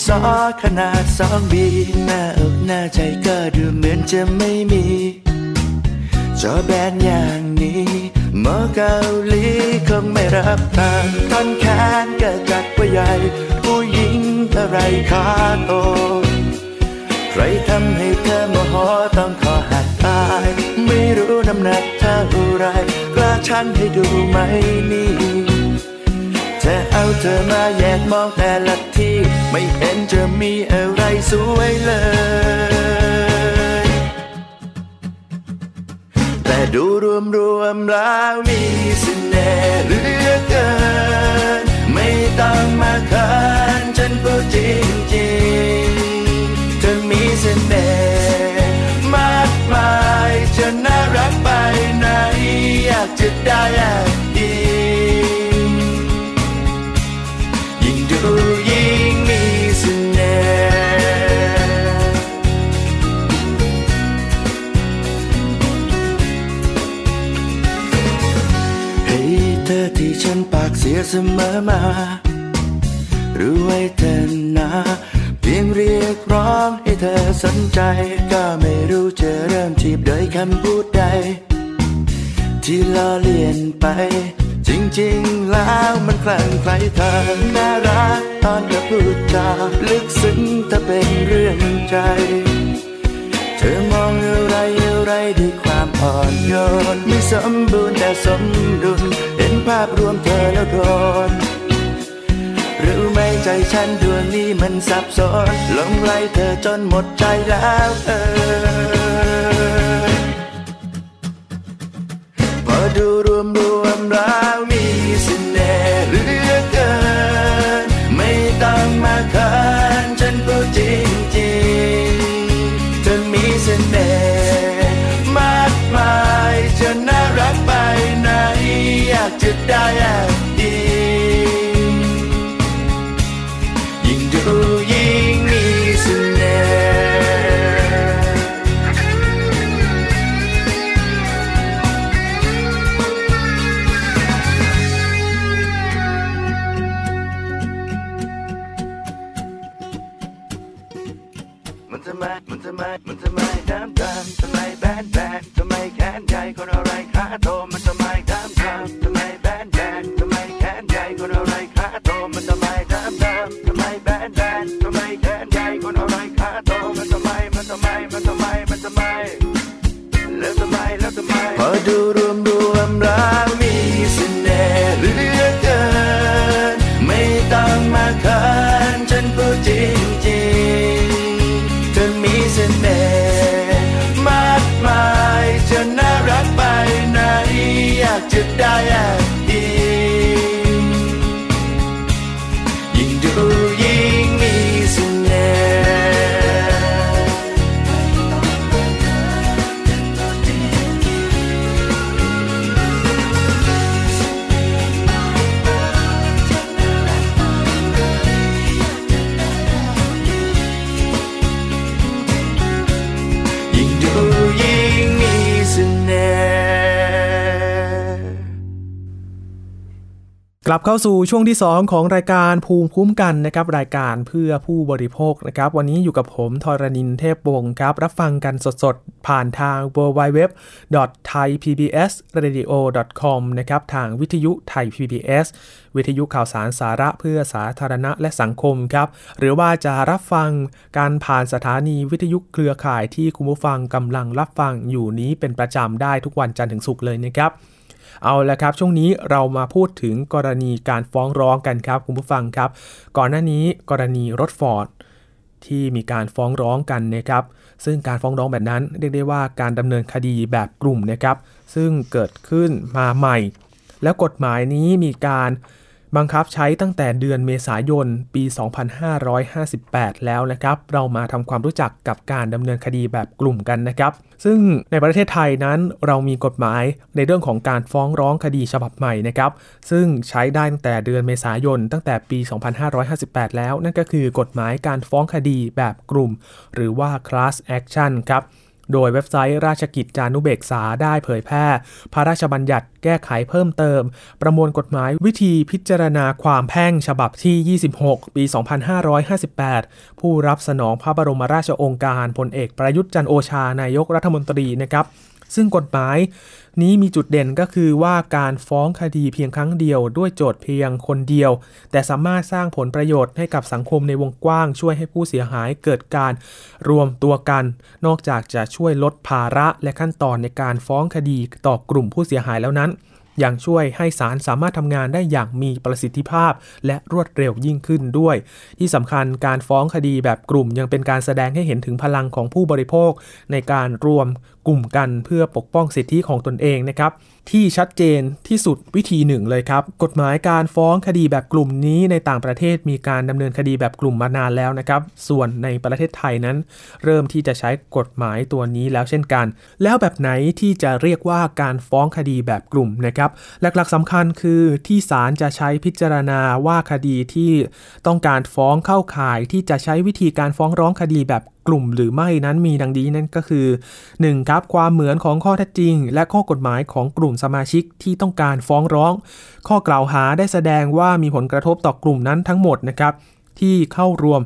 S5: เป็นดินสอขนาดสองบีหน้าอกหน้าใจก็ดูเหมือนจะไม่มี จอแบนอย่างนี้หมอเกาหลีคงไม่รับทางท่อนแขนก็จัดว่าใหญ่ ผู้หญิงอะไรขาโตใครทำให้เธอโมโหต้องขอหักตาย ไม่รู้น้ำหนักเท่าไรกล้าชั่งให้ดูไหมนี่ จะเอาเธอมาแยกมองแต่ละที่ ไม่เห็นจะมีอะไรสวยเลย แต่ดูรวมรวมๆแล้วมีเสน่ห์เหลือเกิน ไม่ต้องมาเขินฉันพูดจริงจริงๆเธอมีเสน่ห์มากมายจะน่ารักไปไหนอยากจะได้ ยเสมอมา รู้ไว้เธอนะเพียงเรียกร้องให้เธอสนใจ ก็ไม่รู้จะเริ่มจีบโดยคำพูดใด ที่ล้อเลียนไป จริงๆแล้วมันคลั่งไคล้เธอน่ารักตอนเธอพูดจาลึกซึ้งถ้าเป็นเรื่องใจ เธอมองอะไรอะไรด้วยความอ่อนโยนไม่สมบูรณ์แต่สมดุล ภาพรวมเธอแล้วโดนรู้ไหมใจฉันดวงนี้มันสับสนหลงไหลเธอจนหมดใจแล้วเออพอดูรวมรวมแล้วมีเสน่ห์เหลือเกิน ไม่ต้องมาเขินฉันพูดจริงจริงๆเธอมีเสน่ห์ จะได้แอบดียิ่งดูยิ่งมีเสน่ห์มันทำไมมันทำไมมันทำไมน้ำตาทำไมแบนแบน
S3: บเข้าสู่ช่วงที่ 2 ของรายการภูมิคุ้มกันนะครับรายการเพื่อผู้บริโภคนะครับวันนี้อยู่กับผมทรณินเทพวงศ์ครับ รับฟังกันสดๆ ผ่านทาง www.thaipbsradio.com นะครับทางวิทยุไทย PBS วิทยุข่าวสารสาระเพื่อสาธารณะและสังคมครับ หรือว่าจะรับฟังการผ่านสถานีวิทยุเครือข่ายที่คุณผู้ฟังกำลังรับฟังอยู่นี้เป็นประจำได้ทุกวันจันทร์ถึงศุกร์เลยนะครับ เอาละครับ ช่วงนี้เรามาพูดถึงกรณีการฟ้องร้องกันครับ คุณผู้ฟังครับ ก่อนหน้านี้กรณีรถฟอร์ดที่มีการฟ้องร้องกันนะครับ ซึ่งการฟ้องร้องแบบนั้นเรียกได้ว่าการดำเนินคดีแบบกลุ่มนะครับ ซึ่งเกิดขึ้นมาใหม่ แล้วกฎหมายนี้มีการ บังคับใช้ตั้งแต่เดือนเมษายนปี 2558 แล้วนะครับ เรามาทำความรู้จักกับการดำเนินคดีแบบกลุ่มกันนะครับ ซึ่งในประเทศไทยนั้นเรามีกฎหมายในเรื่องของการฟ้องร้องคดีฉบับใหม่นะครับ ซึ่งใช้ได้ตั้งแต่เดือนเมษายนตั้งแต่ปี 2558 แล้ว นั่นก็คือกฎหมายการฟ้องคดีแบบกลุ่ม หรือว่า class action ครับ โดยเว็บไซต์ราชกิจจานุเบกษาได้เผยแพร่ พระราชบัญญัติแก้ไขเพิ่มเติม ประมวลกฎหมายวิธีพิจารณาความแพ่งฉบับที่ 26 ปี 2558 ผู้รับสนองพระบรมราชโองการพลเอกประยุทธ์จันโอชานายกรัฐมนตรีนะครับ ซึ่งกฎหมายนี้มีจุดเด่นก็คือว่าการฟ้องคดีเพียงครั้งเดียวด้วยโจทย์เพียงคนเดียว แต่สามารถสร้างผลประโยชน์ให้กับสังคมในวงกว้าง ช่วยให้ผู้เสียหายเกิดการรวมตัวกัน นอกจากจะช่วยลดภาระและขั้นตอนในการฟ้องคดีต่อกลุ่มผู้เสียหายแล้วนั้นยังช่วยให้ศาลสามารถทำงานได้อย่างมีประสิทธิภาพ และรวดเร็วยิ่งขึ้นด้วย ที่สำคัญการฟ้องคดีแบบกลุ่มยังเป็นการแสดงให้เห็นถึงพลังของผู้บริโภค ในการรวมกลุ่มกันเพื่อปกป้องสิทธิของตนเองนะครับที่ชัดเจนที่สุดวิธีหนึ่งเลยครับ กฎหมายการฟ้องคดีแบบกลุ่มนี้ในต่างประเทศมีการดำเนินคดีแบบกลุ่มมานานแล้วนะครับ ส่วนในประเทศไทยนั้น เริ่มที่จะใช้กฎหมายตัวนี้แล้วเช่นกัน แล้วแบบไหนที่จะเรียกว่าการฟ้องคดีแบบกลุ่มนะครับ หลักๆสำคัญคือที่ศาลจะใช้พิจารณาว่าคดีที่ต้องการฟ้องเข้าข่ายที่จะใช้วิธีการฟ้องร้องคดีแบบกลุ่มหรือไม่นั้นมีดังนี้นั่นก็คือ 1. ครับความเหมือนของข้อเท็จจริง และข้อกฎหมายของกลุ่มสมาชิกที่ต้องการฟ้องร้อง ข้อกล่าวหาได้แสดงว่ามีผลกระทบต่อกลุ่มนั้นทั้งหมดนะครับ ที่เข้ารวม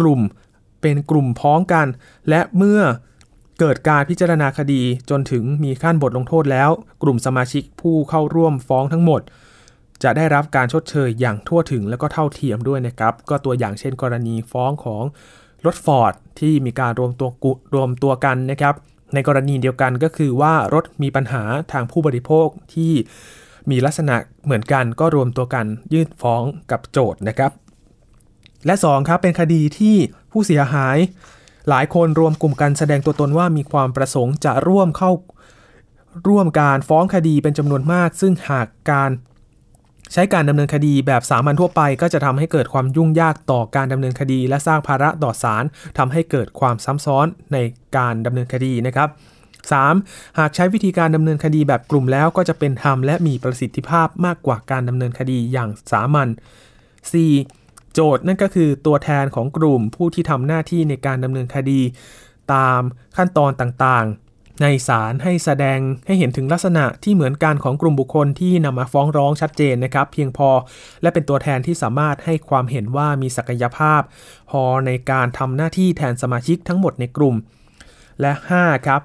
S3: กลุ่มเป็นกลุ่มพ้องกัน และเมื่อเกิดการพิจารณาคดีจนถึงมีขั้นบทลงโทษแล้ว กลุ่มสมาชิกผู้เข้าร่วมฟ้องทั้งหมด จะได้รับการชดเชยอย่างทั่วถึงและก็เท่าเทียมด้วยนะครับ ก็ตัวอย่างเช่นกรณีฟ้องของ รถฟอร์ดที่มีการรวมตัวรวมตัวกันนะครับ ในกรณีเดียวกันก็คือว่ารถมีปัญหาทางผู้บริโภคที่มีลักษณะเหมือนกันก็รวมตัวกันยื่นฟ้องกับโจทย์นะครับ และ 2 ครับเป็นคดีที่ผู้เสียหาย หลายคนรวมกลุ่มกันแสดงตัวตนว่ามีความประสงค์จะร่วมเข้าร่วมการฟ้องคดีเป็นจำนวนมาก ซึ่งหากการ ใช้การดำเนินคดีแบบสามัญทั่วไป ก็จะทำให้เกิดความยุ่งยากต่อการดำเนินคดี และสร้างภาระต่อศาลทำให้เกิดความซ้ำซ้อนในการดำเนินคดีนะครับ 3. หากใช้วิธีการดำเนินคดีแบบกลุ่มแล้วก็จะเป็นธรรมและมีประสิทธิภาพมากกว่าการดำเนินคดีอย่างสามัญ 4. โจทย์นั่นก็คือตัวแทนของกลุ่มผู้ที่ทำหน้าที่ในการดำเนินคดี ตามขั้นตอนต่างๆ ในศาลให้แสดงให้เห็นถึงลักษณะที่เหมือนกันของกลุ่มบุคคลที่นำมาฟ้องร้องชัดเจนนะครับ เพียงพอและเป็นตัวแทนที่สามารถให้ความเห็นว่ามีศักยภาพ พอในการทำหน้าที่แทนสมาชิกทั้งหมดในกลุ่ม และ 5 ครับ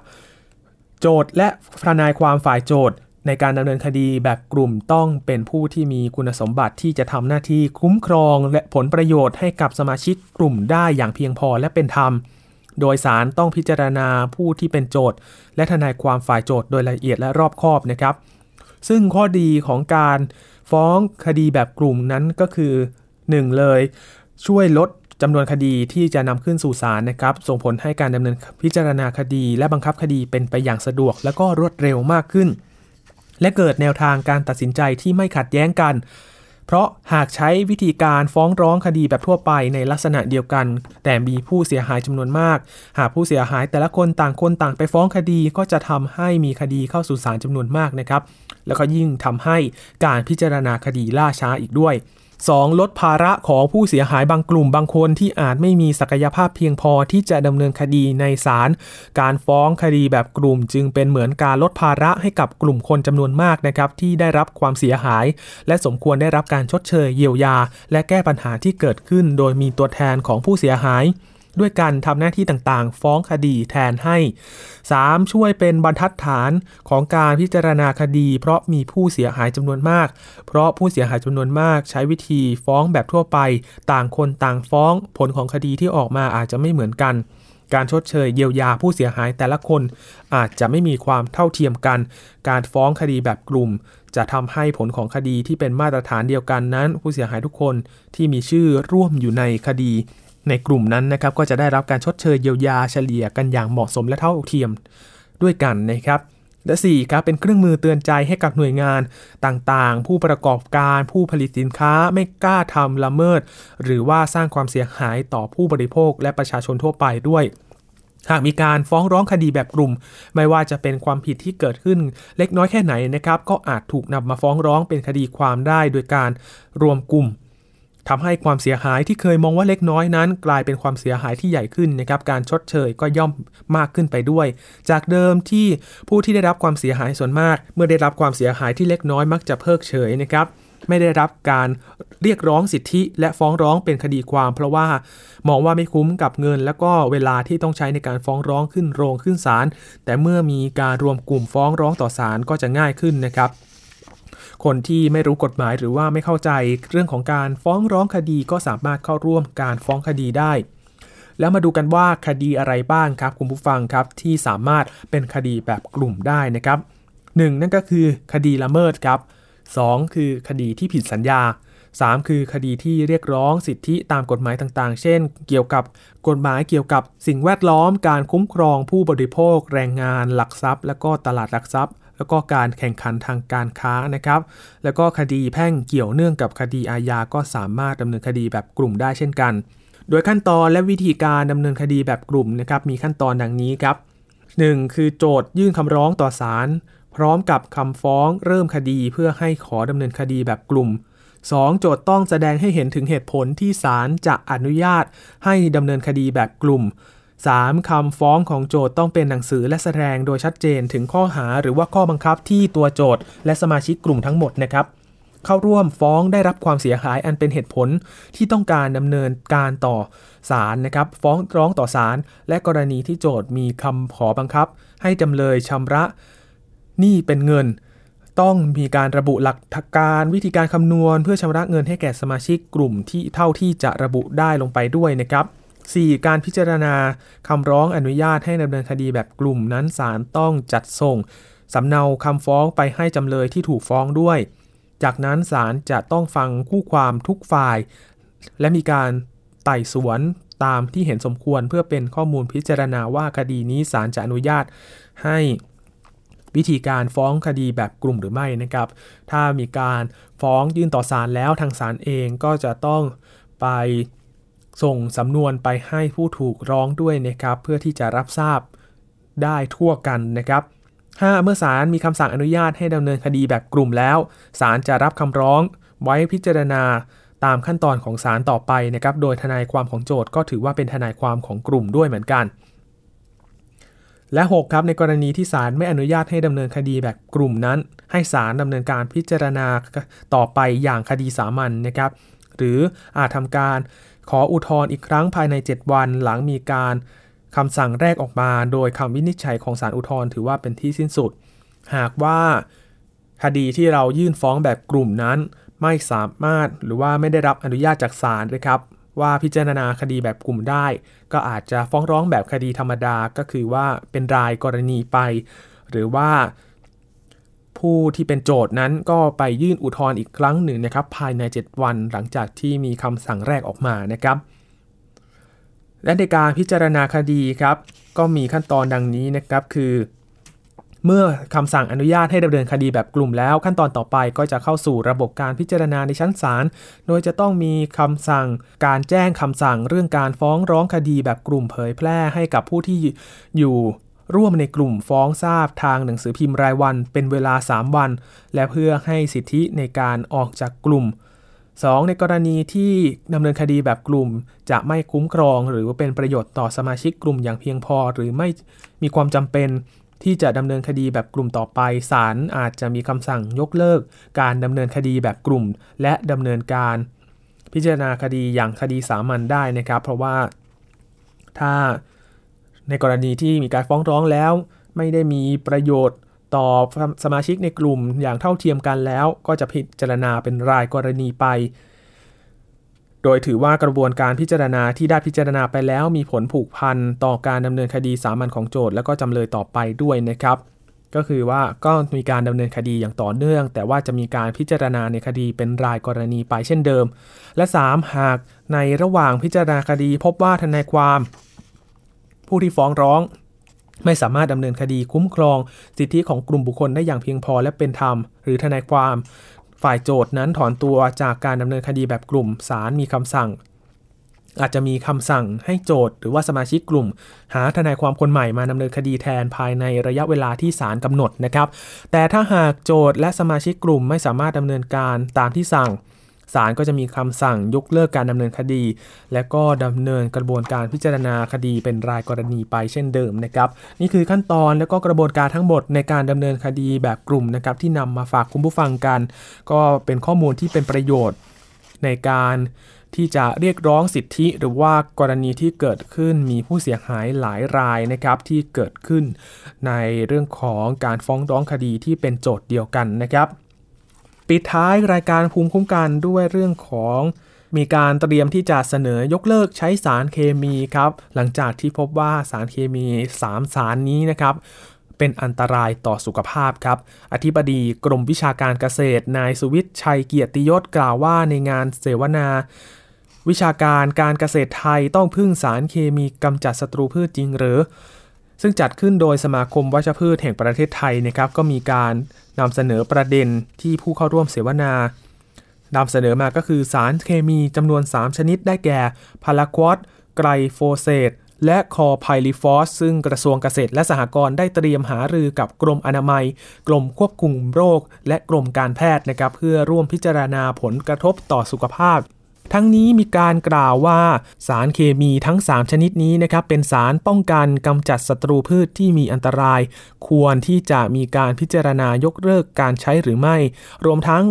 S3: โจทย์และทนายความฝ่ายโจทย์ในการดำเนินคดีแบบกลุ่มต้องเป็นผู้ที่มีคุณสมบัติที่จะทำหน้าที่คุ้มครอง และผลประโยชน์ให้กับสมาชิกกลุ่มได้อย่างเพียงพอและเป็นธรรม โดยสารต้องพิจารณาผู้ที่เป็นโจทย์ และทนายความฝ่ายโจทย์โดยละเอียดและรอบคอบนะครับ ซึ่งข้อดีของการฟ้องคดีแบบกลุ่มนั้นก็คือ 1 เลย ช่วยลดจำนวนคดีที่จะนำขึ้นสู่ศาลนะครับ ส่งผลให้การดำเนินพิจารณาคดี และบังคับคดีเป็นไปอย่างสะดวก และก็รวดเร็วมากขึ้น และเกิดแนวทางการตัดสินใจที่ไม่ขัดแย้งกัน เพราะหากใช้วิธีการฟ้องร้องคดีแบบทั่วไปในลักษณะเดียวกัน แต่มีผู้เสียหายจำนวนมาก หากผู้เสียหายแต่ละคนต่างคนต่างไปฟ้องคดีก็จะทำให้มีคดีเข้าสู่ศาลจำนวนมากนะครับ แล้วก็ยิ่งทำให้การพิจารณาคดีล่าช้าอีกด้วย 2. ลดภาระของผู้เสียหายบางกลุ่มบางคนที่อาจไม่มีศักยภาพเพียงพอที่จะดำเนินคดีในศาล การฟ้องคดีแบบกลุ่มจึงเป็นเหมือนการลดภาระให้กับกลุ่มคนจำนวนมากนะครับที่ได้รับความเสียหาย และสมควรได้รับการชดเชยเยียวยา และแก้ปัญหาที่เกิดขึ้น โดยมีตัวแทนของผู้เสียหาย ด้วยการทำหน้าที่ต่างๆ ฟ้องคดีแทนให้ 3. ช่วยเป็นบรรทัดฐานของการพิจารณาคดี เพราะมีผู้เสียหายจำนวนมาก เพราะผู้เสียหายจำนวนมากใช้วิธีฟ้องแบบทั่วไป ต่างคนต่างฟ้อง ผลของคดีที่ออกมาอาจจะไม่เหมือนกันการชดเชยเยียวยาผู้เสียหายแต่ละคน อาจจะไม่มีความเท่าเทียมกัน การฟ้องคดีแบบกลุ่ม จะทำให้ผลของคดีที่เป็นมาตรฐานเดียวกันนั้น ผู้เสียหายทุกคนที่มีชื่อร่วมอยู่ในคดี ในกลุ่มนั้นนะครับก็จะได้รับการชดเชยเยียวยาเฉลี่ยกันอย่างเหมาะสมและเท่าเทียมด้วยกันนะครับและ4ครับเป็นเครื่องมือเตือนใจให้กับหน่วยงานต่างๆ ผู้ประกอบการผู้ผลิตสินค้าไม่กล้าทำละเมิด หรือว่าสร้างความเสียหายต่อผู้บริโภคและประชาชนทั่วไปด้วย หากมีการฟ้องร้องคดีแบบกลุ่ม ไม่ว่าจะเป็นความผิดที่เกิดขึ้นเล็กน้อยแค่ไหนนะครับ ก็อาจถูกนำมาฟ้องร้องเป็นคดีความได้โดยการรวมกลุ่ม ทำให้ความเสียหายที่เคยมองว่าเล็กน้อยนั้น กลายเป็นความเสียหายที่ใหญ่ขึ้นนะครับการชดเชยก็ย่อมมากขึ้นไปด้วย จากเดิมที่ผู้ที่ได้รับความเสียหายส่วนมาก เมื่อได้รับความเสียหายที่เล็กน้อยมักจะเพิกเฉยนะครับไม่ได้รับการเรียกร้องสิทธิและฟ้องร้องเป็นคดีความ เพราะว่ามองว่าไม่คุ้มกับเงิน และก็เวลาที่ต้องใช้ในการฟ้องร้องขึ้นโรงขึ้นศาลแต่เมื่อมีการรวมกลุ่มฟ้องร้องต่อศาลก็จะง่ายขึ้นนะครับ คนที่ไม่รู้กฎหมายหรือว่าไม่เข้าใจเรื่องของการฟ้องร้องคดีก็สามารถเข้าร่วมการฟ้องคดีได้ แล้วมาดูกันว่าคดีอะไรบ้างครับคุณผู้ฟังครับที่สามารถเป็นคดีแบบกลุ่มได้นะครับ 1. นั่นก็คือคดีละเมิดครับ 2. คือคดีที่ผิดสัญญา 3. คือคดีที่เรียกร้องสิทธิตามกฎหมายต่างๆ เช่น เกี่ยวกับกฎหมายเกี่ยวกับสิ่งแวดล้อม การคุ้มครองผู้บริโภค แรงงาน หลักทรัพย์ และก็ตลาดหลักทรัพย์ แล้วก็การแข่งขันทางการค้านะครับ แล้วก็คดีแพ่งเกี่ยวเนื่องกับคดีอาญาก็สามารถดำเนินคดีแบบกลุ่มได้เช่นกัน โดยขั้นตอนและวิธีการดำเนินคดีแบบกลุ่มนะครับมีขั้นตอนดังนี้ครับ 1. คือโจทยื่นคำร้องต่อศาลพร้อมกับคำฟ้องเริ่มคดีเพื่อให้ขอดำเนินคดีแบบกลุ่ม 2. โจทย์ต้องแสดงให้เห็นถึงเหตุผลที่ศาลจะอนุญาตให้ดำเนินคดีแบบกลุ่ม 3. คำฟ้องของโจทย์ต้องเป็นหนังสือและแสดงโดยชัดเจนถึงข้อหาหรือว่าข้อบังคับที่ตัวโจทย์และสมาชิกกลุ่มทั้งหมดนะครับเข้าร่วมฟ้องได้รับความเสียหายอันเป็นเหตุผลที่ต้องการดำเนินการต่อศาลนะครับ ฟ้องร้องต่อศาลและกรณีที่โจทย์มีคำขอบังคับ ให้จำเลยชำระหนี้เป็นเงิน ต้องมีการระบุหลักการวิธีการคำนวณ เพื่อชำระเงินให้แก่สมาชิกกลุ่มที่เท่าที่จะระบุได้ลงไปด้วยนะครับ 4. การพิจารณาคำร้องอนุญาตให้ดำเนินคดีแบบกลุ่มนั้นศาลต้องจัดส่งสำเนาคำฟ้องไปให้จำเลยที่ถูกฟ้องด้วย จากนั้นศาลจะต้องฟังคู่ความทุกฝ่าย และมีการไต่สวนตามที่เห็นสมควรเพื่อเป็นข้อมูลพิจารณาว่าคดีนี้ศาลจะอนุญาตให้วิธีการฟ้องคดีแบบกลุ่มหรือไม่นะครับ ถ้ามีการฟ้องยื่นต่อศาลแล้วทางศาลเองก็จะต้องไป ส่งสำนวนไปให้ผู้ถูกร้องด้วยนะครับเพื่อที่จะรับทราบได้ทั่วกันนะครับ 5. เมื่อศาลมีคำสั่งอนุญาตให้ดำเนินคดีแบบกลุ่มแล้วศาลจะรับคำร้องไว้พิจารณาตามขั้นตอนของศาลต่อไปนะครับ โดยทนายความของโจทก์ก็ถือว่าเป็นทนายความของกลุ่มด้วยเหมือนกัน และ 6 ครับในกรณีที่ศาลไม่อนุญาตให้ดำเนินคดีแบบกลุ่มนั้น ให้ศาลดำเนินการพิจารณาต่อไปอย่างคดีสามัญนนะครับ หรืออาจทำการ ขออุทธรณ์อีกครั้งภายใน 7 วันหลังมีการคำสั่งแรกออกมา โดยคำวินิจฉัยของศาลอุทธรณ์ถือว่าเป็นที่สิ้นสุด หากว่าคดีที่เรายื่นฟ้องแบบกลุ่มนั้น ไม่สามารถหรือว่าไม่ได้รับอนุญาตจากศาลนะครับ ว่าพิจารณาคดีแบบกลุ่มได้ ก็อาจจะฟ้องร้องแบบคดีธรรมดาก็คือว่าเป็นรายกรณีไป หรือว่า ผู้ที่เป็นโจทย์นั้นก็ไปยื่นอุทธรณ์อีกครั้งหนึ่งนะครับ ภายใน 7 วันหลังจากที่มีคำสั่งแรกออกมานะครับ และในการพิจารณาคดีครับ ก็มีขั้นตอนดังนี้นะครับคือ เมื่อคำสั่งอนุญาตให้ดำเนินคดีแบบกลุ่มแล้ว ขั้นตอนต่อไปก็จะเข้าสู่ระบบการพิจารณาในชั้นศาลโดยจะต้องมีคำสั่งการแจ้งคำสั่งเรื่องการฟ้องร้องคดีแบบกลุ่มเผยแพร่ให้กับผู้ที่อยู่ ร่วมในกลุ่มฟ้องทราบทางหนังสือพิมพ์รายวันเป็นเวลา 3 วัน และเพื่อให้สิทธิในการออกจากกลุ่ม 2. ในกรณีที่ดำเนินคดีแบบกลุ่ม จะไม่คุ้มครอง หรือว่าเป็นประโยชน์ต่อสมาชิกกลุ่มอย่างเพียงพอ หรือไม่มีความจำเป็นที่จะดำเนินคดีแบบกลุ่มต่อไป ศาลอาจจะมีคำสั่งยกเลิก การดำเนินคดีแบบกลุ่ม และดำเนินการ พิจารณาคดีอย่างคดีสามัญได้นะครับ เพราะว่าถ้า ในกรณีที่มีการฟ้องร้องแล้ว ไม่ได้มีประโยชน์ต่อสมาชิกในกลุ่มอย่างเท่าเทียมกันแล้ว ก็จะพิจารณาเป็นรายกรณีไป โดยถือว่ากระบวนการพิจารณาที่ได้พิจารณาไปแล้ว มีผลผูกพันต่อการดำเนินคดีสามัญของโจทย์และก็จำเลยต่อไปด้วยนะครับ ก็คือว่าก็มีการดำเนินคดีอย่างต่อเนื่อง แต่ว่าจะมีการพิจารณาในคดีเป็นรายกรณีไปเช่นเดิม และ 3 หากในระหว่างพิจารณาคดี พบว่าทนายความ ผู้ที่ฟ้องร้อง ไม่สามารถดำเนินคดีคุ้มครอง สิทธิของกลุ่มบุคคลได้อย่างเพียงพอและเป็นธรรม หรือทนายความ ฝ่ายโจทย์นั้นถอนตัวจากการดำเนินคดีแบบกลุ่มศาลมีคำสั่ง อาจจะมีคำสั่งให้โจทย์หรือว่าสมาชิกกลุ่ม หาทนายความคนใหม่มาดำเนินคดีแทนภายในระยะเวลาที่ศาลกำหนดนะครับ แต่ถ้าหากโจทย์และสมาชิกกลุ่มไม่สามารถดำเนินการตามที่สั่ง ศาลก็จะมีคำสั่งยกเลิกการดำเนินคดี และก็ดำเนินกระบวนการพิจารณาคดีเป็นรายกรณีไปเช่นเดิมนะครับนี่คือขั้นตอนและก็กระบวนการทั้งหมดในการดำเนินคดีแบบกลุ่มนะครับที่นำมาฝากคุณผู้ฟังกัน ก็เป็นข้อมูลที่เป็นประโยชน์ในการที่จะเรียกร้องสิทธิหรือว่ากรณีที่เกิดขึ้นมีผู้เสียหายหลายรายนะครับที่เกิดขึ้นในเรื่องของการฟ้องร้องคดีที่เป็นโจทย์เดียวกันนะครับ ปิดท้ายรายการภูมิคุ้มกันด้วยเรื่องของมีการเตรียมที่จะเสนอยกเลิกใช้สารเคมีครับ หลังจากที่พบว่าสารเคมี 3 สารนี้นะครับ เป็นอันตรายต่อสุขภาพครับ อธิบดีกรมวิชาการเกษตร นายสุวิทย์ชัยเกียรติยศกล่าวว่าในงานเสวนา วิชาการการเกษตรไทยต้องพึ่งสารเคมีกำจัดศัตรูพืชจริงหรือ ซึ่งจัดขึ้นโดยสมาคมวัชพืชแห่งประเทศไทยนะครับก็มีการนำเสนอประเด็นที่ผู้เข้าร่วมเสวนานำเสนอมาก็คือสารเคมีจำนวน 3 ชนิดได้แก่พาราควอตไกลโฟเซตและคลอร์ไพริฟอสซึ่งกระทรวงเกษตรและสหกรณ์ได้เตรียมหารือกับกรมอนามัย กรมควบคุมโรค และกรมการแพทย์นะครับเพื่อร่วมพิจารณาผลกระทบต่อสุขภาพ ทั้งนี้มีการกล่าวว่าสารเคมีทั้ง 3 ชนิดนี้นะครับเป็นสารป้องกันกำจัดศัตรูพืชที่มีอันตราย ควรที่จะมีการพิจารณายกเลิกการใช้หรือไม่ รวมทั้ง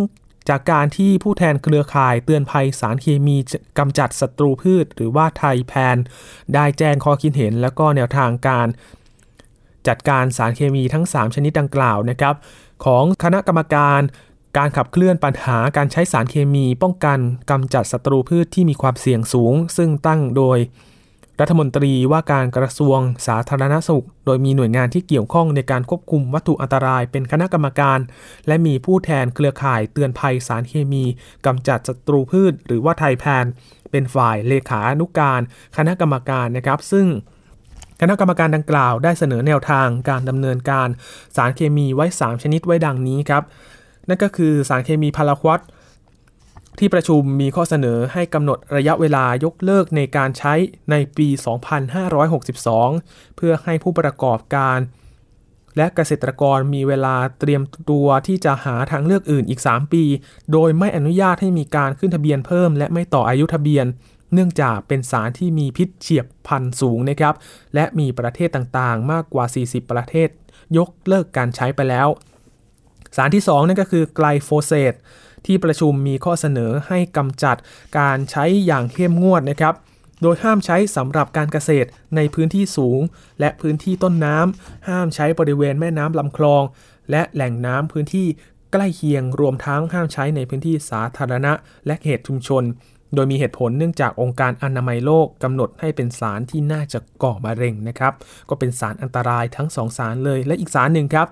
S3: จากการที่ผู้แทนเครือข่ายเตือนภัยสารเคมีกำจัดศัตรูพืช หรือว่าไทยแพน ได้แจ้งข้อคิดเห็นและก็แนวทางการ จัดการสารเคมีทั้ง 3 ชนิดดังกล่าวนะครับ ของคณะกรรมการ การขับเคลื่อนปัญหาการใช้สารเคมีป้องกันกำจัดศัตรูพืชที่มีความเสี่ยงสูง ซึ่งตั้งโดย รัฐมนตรีว่าการกระทรวงสาธารณสุข โดยมีหน่วยงานที่เกี่ยวข้องในการควบคุมวัตถุอันตรายเป็นคณะกรรมการ และมีผู้แทนเครือข่ายเตือนภัยสารเคมีกำจัดศัตรูพืช หรือว่าไทยแพนเป็นฝ่ายเลขานุการ คณะกรรมการนะครับ ซึ่งคณะกรรมการดังกล่าวได้เสนอแนวทางการดำเนินการสารเคมีไว้ 3 ชนิดไว้ดังนี้ครับ นั่นก็คือสารเคมีพาราควอตที่ประชุมมีข้อเสนอให้กำหนดระยะเวลายกเลิกในการใช้ในปี 2562 เพื่อให้ผู้ประกอบการ และเกษตรกรมีเวลาเตรียมตัวที่จะหาทางเลือกอื่นอีก 3 ปี โดยไม่อนุญาตให้มีการขึ้นทะเบียนเพิ่ม และไม่ต่ออายุทะเบียน เนื่องจากเป็นสารที่มีพิษเฉียบพันสูงนะครับ และมีประเทศต่างๆ มากกว่า 40 ประเทศ ยกเลิกการใช้ไปแล้ว สารที่2นั่นก็คือไกลโฟเซตที่ประชุมมีข้อเสนอให้กำจัดการใช้อย่างเข้มงวดนะครับ โดยห้ามใช้สำหรับการเกษตรในพื้นที่สูง และพื้นที่ต้นน้ำห้ามใช้บริเวณแม่น้ำลำคลอง และแหล่งน้ำพื้นที่ใกล้เคียงรวมทั้งห้ามใช้ในพื้นที่สาธารณะ และเขตชุมชน โดยมีเหตุผลเนื่องจากองค์การอนามัยโลกกำหนดให้เป็นสารที่น่าจะก่อมะเร็งนะครับ ก็เป็นสารอันตรายทั้งสองสารเลย และอีกสารหนึ่งครับ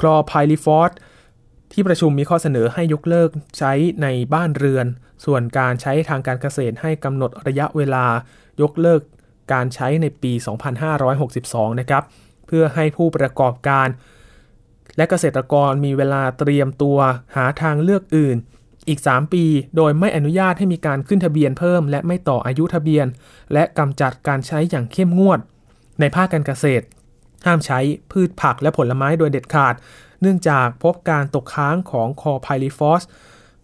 S3: คลอไพลิฟอสที่ประชุมมีข้อเสนอให้ยกเลิกใช้ในบ้านเรือน ส่วนการใช้ทางการเกษตรให้กำหนดระยะเวลายกเลิกการใช้ในปี 2562 นะครับ เพื่อให้ผู้ประกอบการ และเกษตรกรมีเวลาเตรียมตัวหาทางเลือกอื่น อีก 3 ปี โดยไม่อนุญาตให้มีการขึ้นทะเบียนเพิ่ม และไม่ต่ออายุทะเบียน และกำจัดการใช้อย่างเข้มงวด ในภาคการเกษตร ห้ามใช้พืชผักและผลไม้โดยเด็ดขาด เนื่องจากพบการตกค้างของคอไพลิฟอส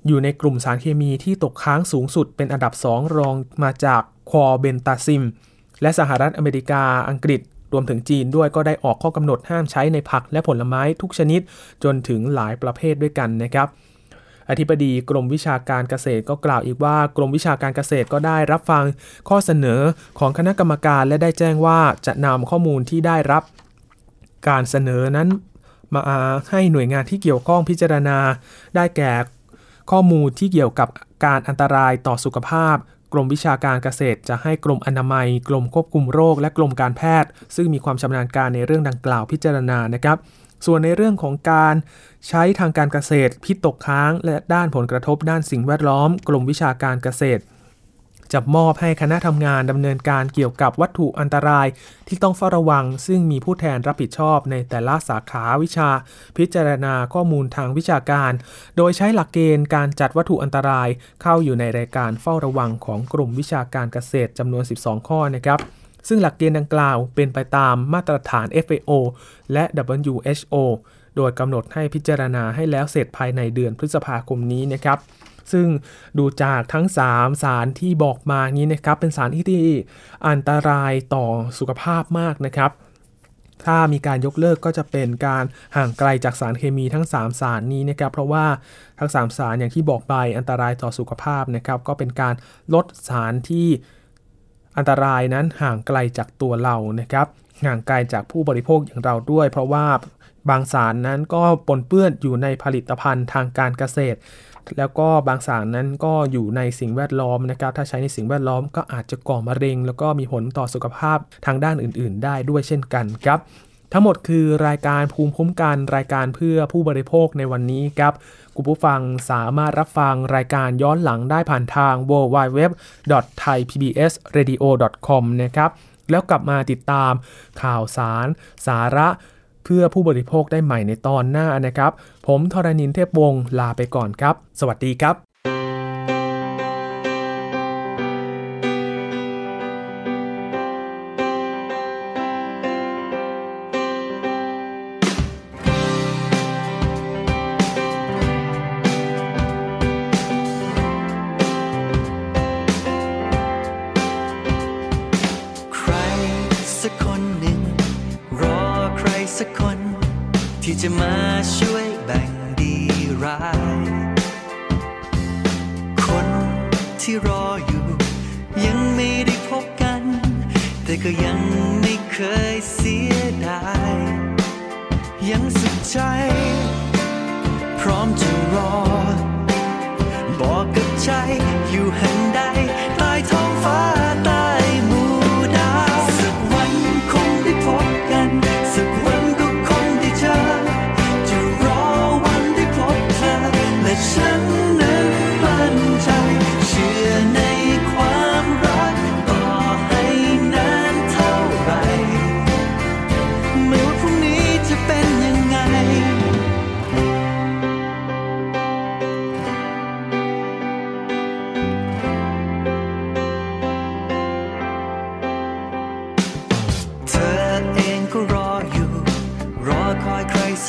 S3: อยู่ในกลุ่มสารเคมีที่ตกค้างสูงสุดเป็นอันดับ 2 รองมาจากคอเบนตาซิม และสหรัฐอเมริกาอังกฤษรวมถึงจีนด้วยก็ได้ออกข้อกำหนดห้ามใช้ในผักและผลไม้ทุกชนิดจนถึงหลายประเภทด้วยกันนะครับ อธิบดีกรมวิชาการเกษตรก็กล่าวอีกว่ากรมวิชาการเกษตรก็ได้รับฟังข้อเสนอของคณะกรรมการและได้แจ้งว่าจะนำข้อมูลที่ได้รับ การเสนอนั้นมาให้หน่วยงานที่เกี่ยวข้องพิจารณา ได้แก่ข้อมูลที่เกี่ยวกับการอันตรายต่อสุขภาพ กรมวิชาการเกษตร จะให้กรมอนามัย กรมควบคุมโรค และกรมการแพทย์ ซึ่งมีความชำนาญการในเรื่องดังกล่าวพิจารณานะครับ ส่วนในเรื่องของการใช้ทางการเกษตร พิษตกค้าง และด้านผลกระทบด้านสิ่งแวดล้อม กรมวิชาการเกษตร จะมอบให้คณะทำงานดำเนินการเกี่ยวกับวัตถุอันตราย ที่ต้องเฝ้าระวัง ซึ่งมีผู้แทนรับผิดชอบในแต่ละสาขาวิชา พิจารณาข้อมูลทางวิชาการ โดยใช้หลักเกณฑ์การจัดวัตถุอันตราย เข้าอยู่ในรายการเฝ้าระวังของกลุ่มวิชาการเกษตรจำนวน 12 ข้อนะครับซึ่งหลักเกณฑ์ดังกล่าวเป็นไปตามมาตรฐาน FAO และ WHO โดยกำหนดให้พิจารณาให้แล้วเสร็จภายในเดือนพฤษภาคมนี้นะครับ ซึ่งดูจากทั้ง 3 สารที่บอกมานี้นะครับเป็นสารที่ที่อันตรายต่อสุขภาพมากนะครับ ถ้ามีการยกเลิกก็จะเป็นการห่างไกลจากสารเคมีทั้ง 3 สารนี้นะครับ เพราะว่าทั้ง 3 สารอย่างที่บอกไปอันตรายต่อสุขภาพนะครับ ก็เป็นการลดสารที่อันตรายนั้นห่างไกลจากตัวเรานะครับห่างไกลจากผู้บริโภคอย่างเราด้วย เพราะว่าบางสารนั้นก็ปนเปื้อนอยู่ในผลิตภัณฑ์ทางการเกษตร แล้วก็บางสารนั้นก็อยู่ในสิ่งแวดล้อมนะครับ ถ้าใช้ในสิ่งแวดล้อมก็อาจจะก่อมะเร็ง แล้วก็มีผลต่อสุขภาพทางด้านอื่น ๆ ได้ด้วยเช่นกันครับ ทั้งหมดคือรายการภูมิคุ้มกันรายการเพื่อผู้บริโภคในวันนี้ครับคุณผู้ฟังสามารถรับฟังรายการย้อนหลังได้ผ่านทาง www.thaipbsradio.com นะครับแล้วกลับมาติดตามข่าวสาร สาระ เพื่อผู้บริโภคได้ใหม่ในตอนหน้านะครับ ผมทรณินเทพวงศ์ลาไปก่อนครับ สวัสดีครับ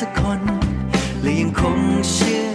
S6: สักคน และยังคงเชื่อ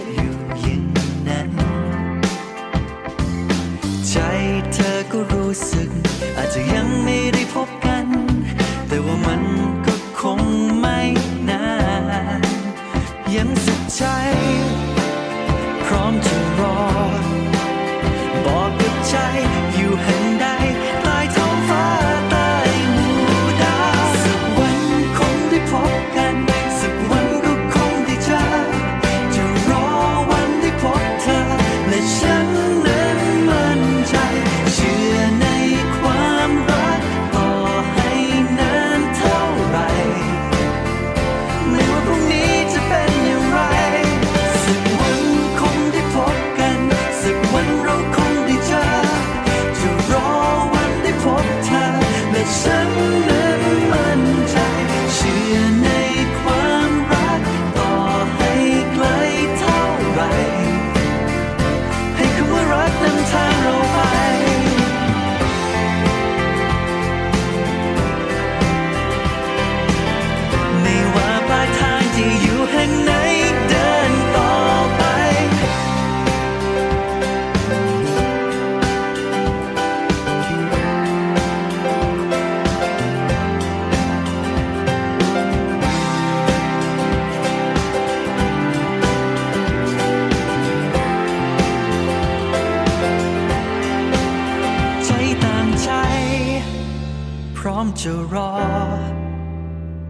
S6: จะรอ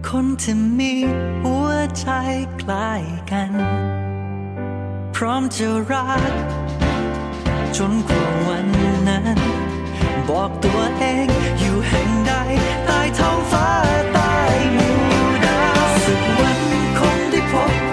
S6: คนที่มีหัวใจใกล้กัน พร้อมจะรัก จนกว่าวันนั้น บอกตัวเองอยู่แห่งใดใต้ท้องฟ้าใต้หมู่ดาวสักวันคงได้พบ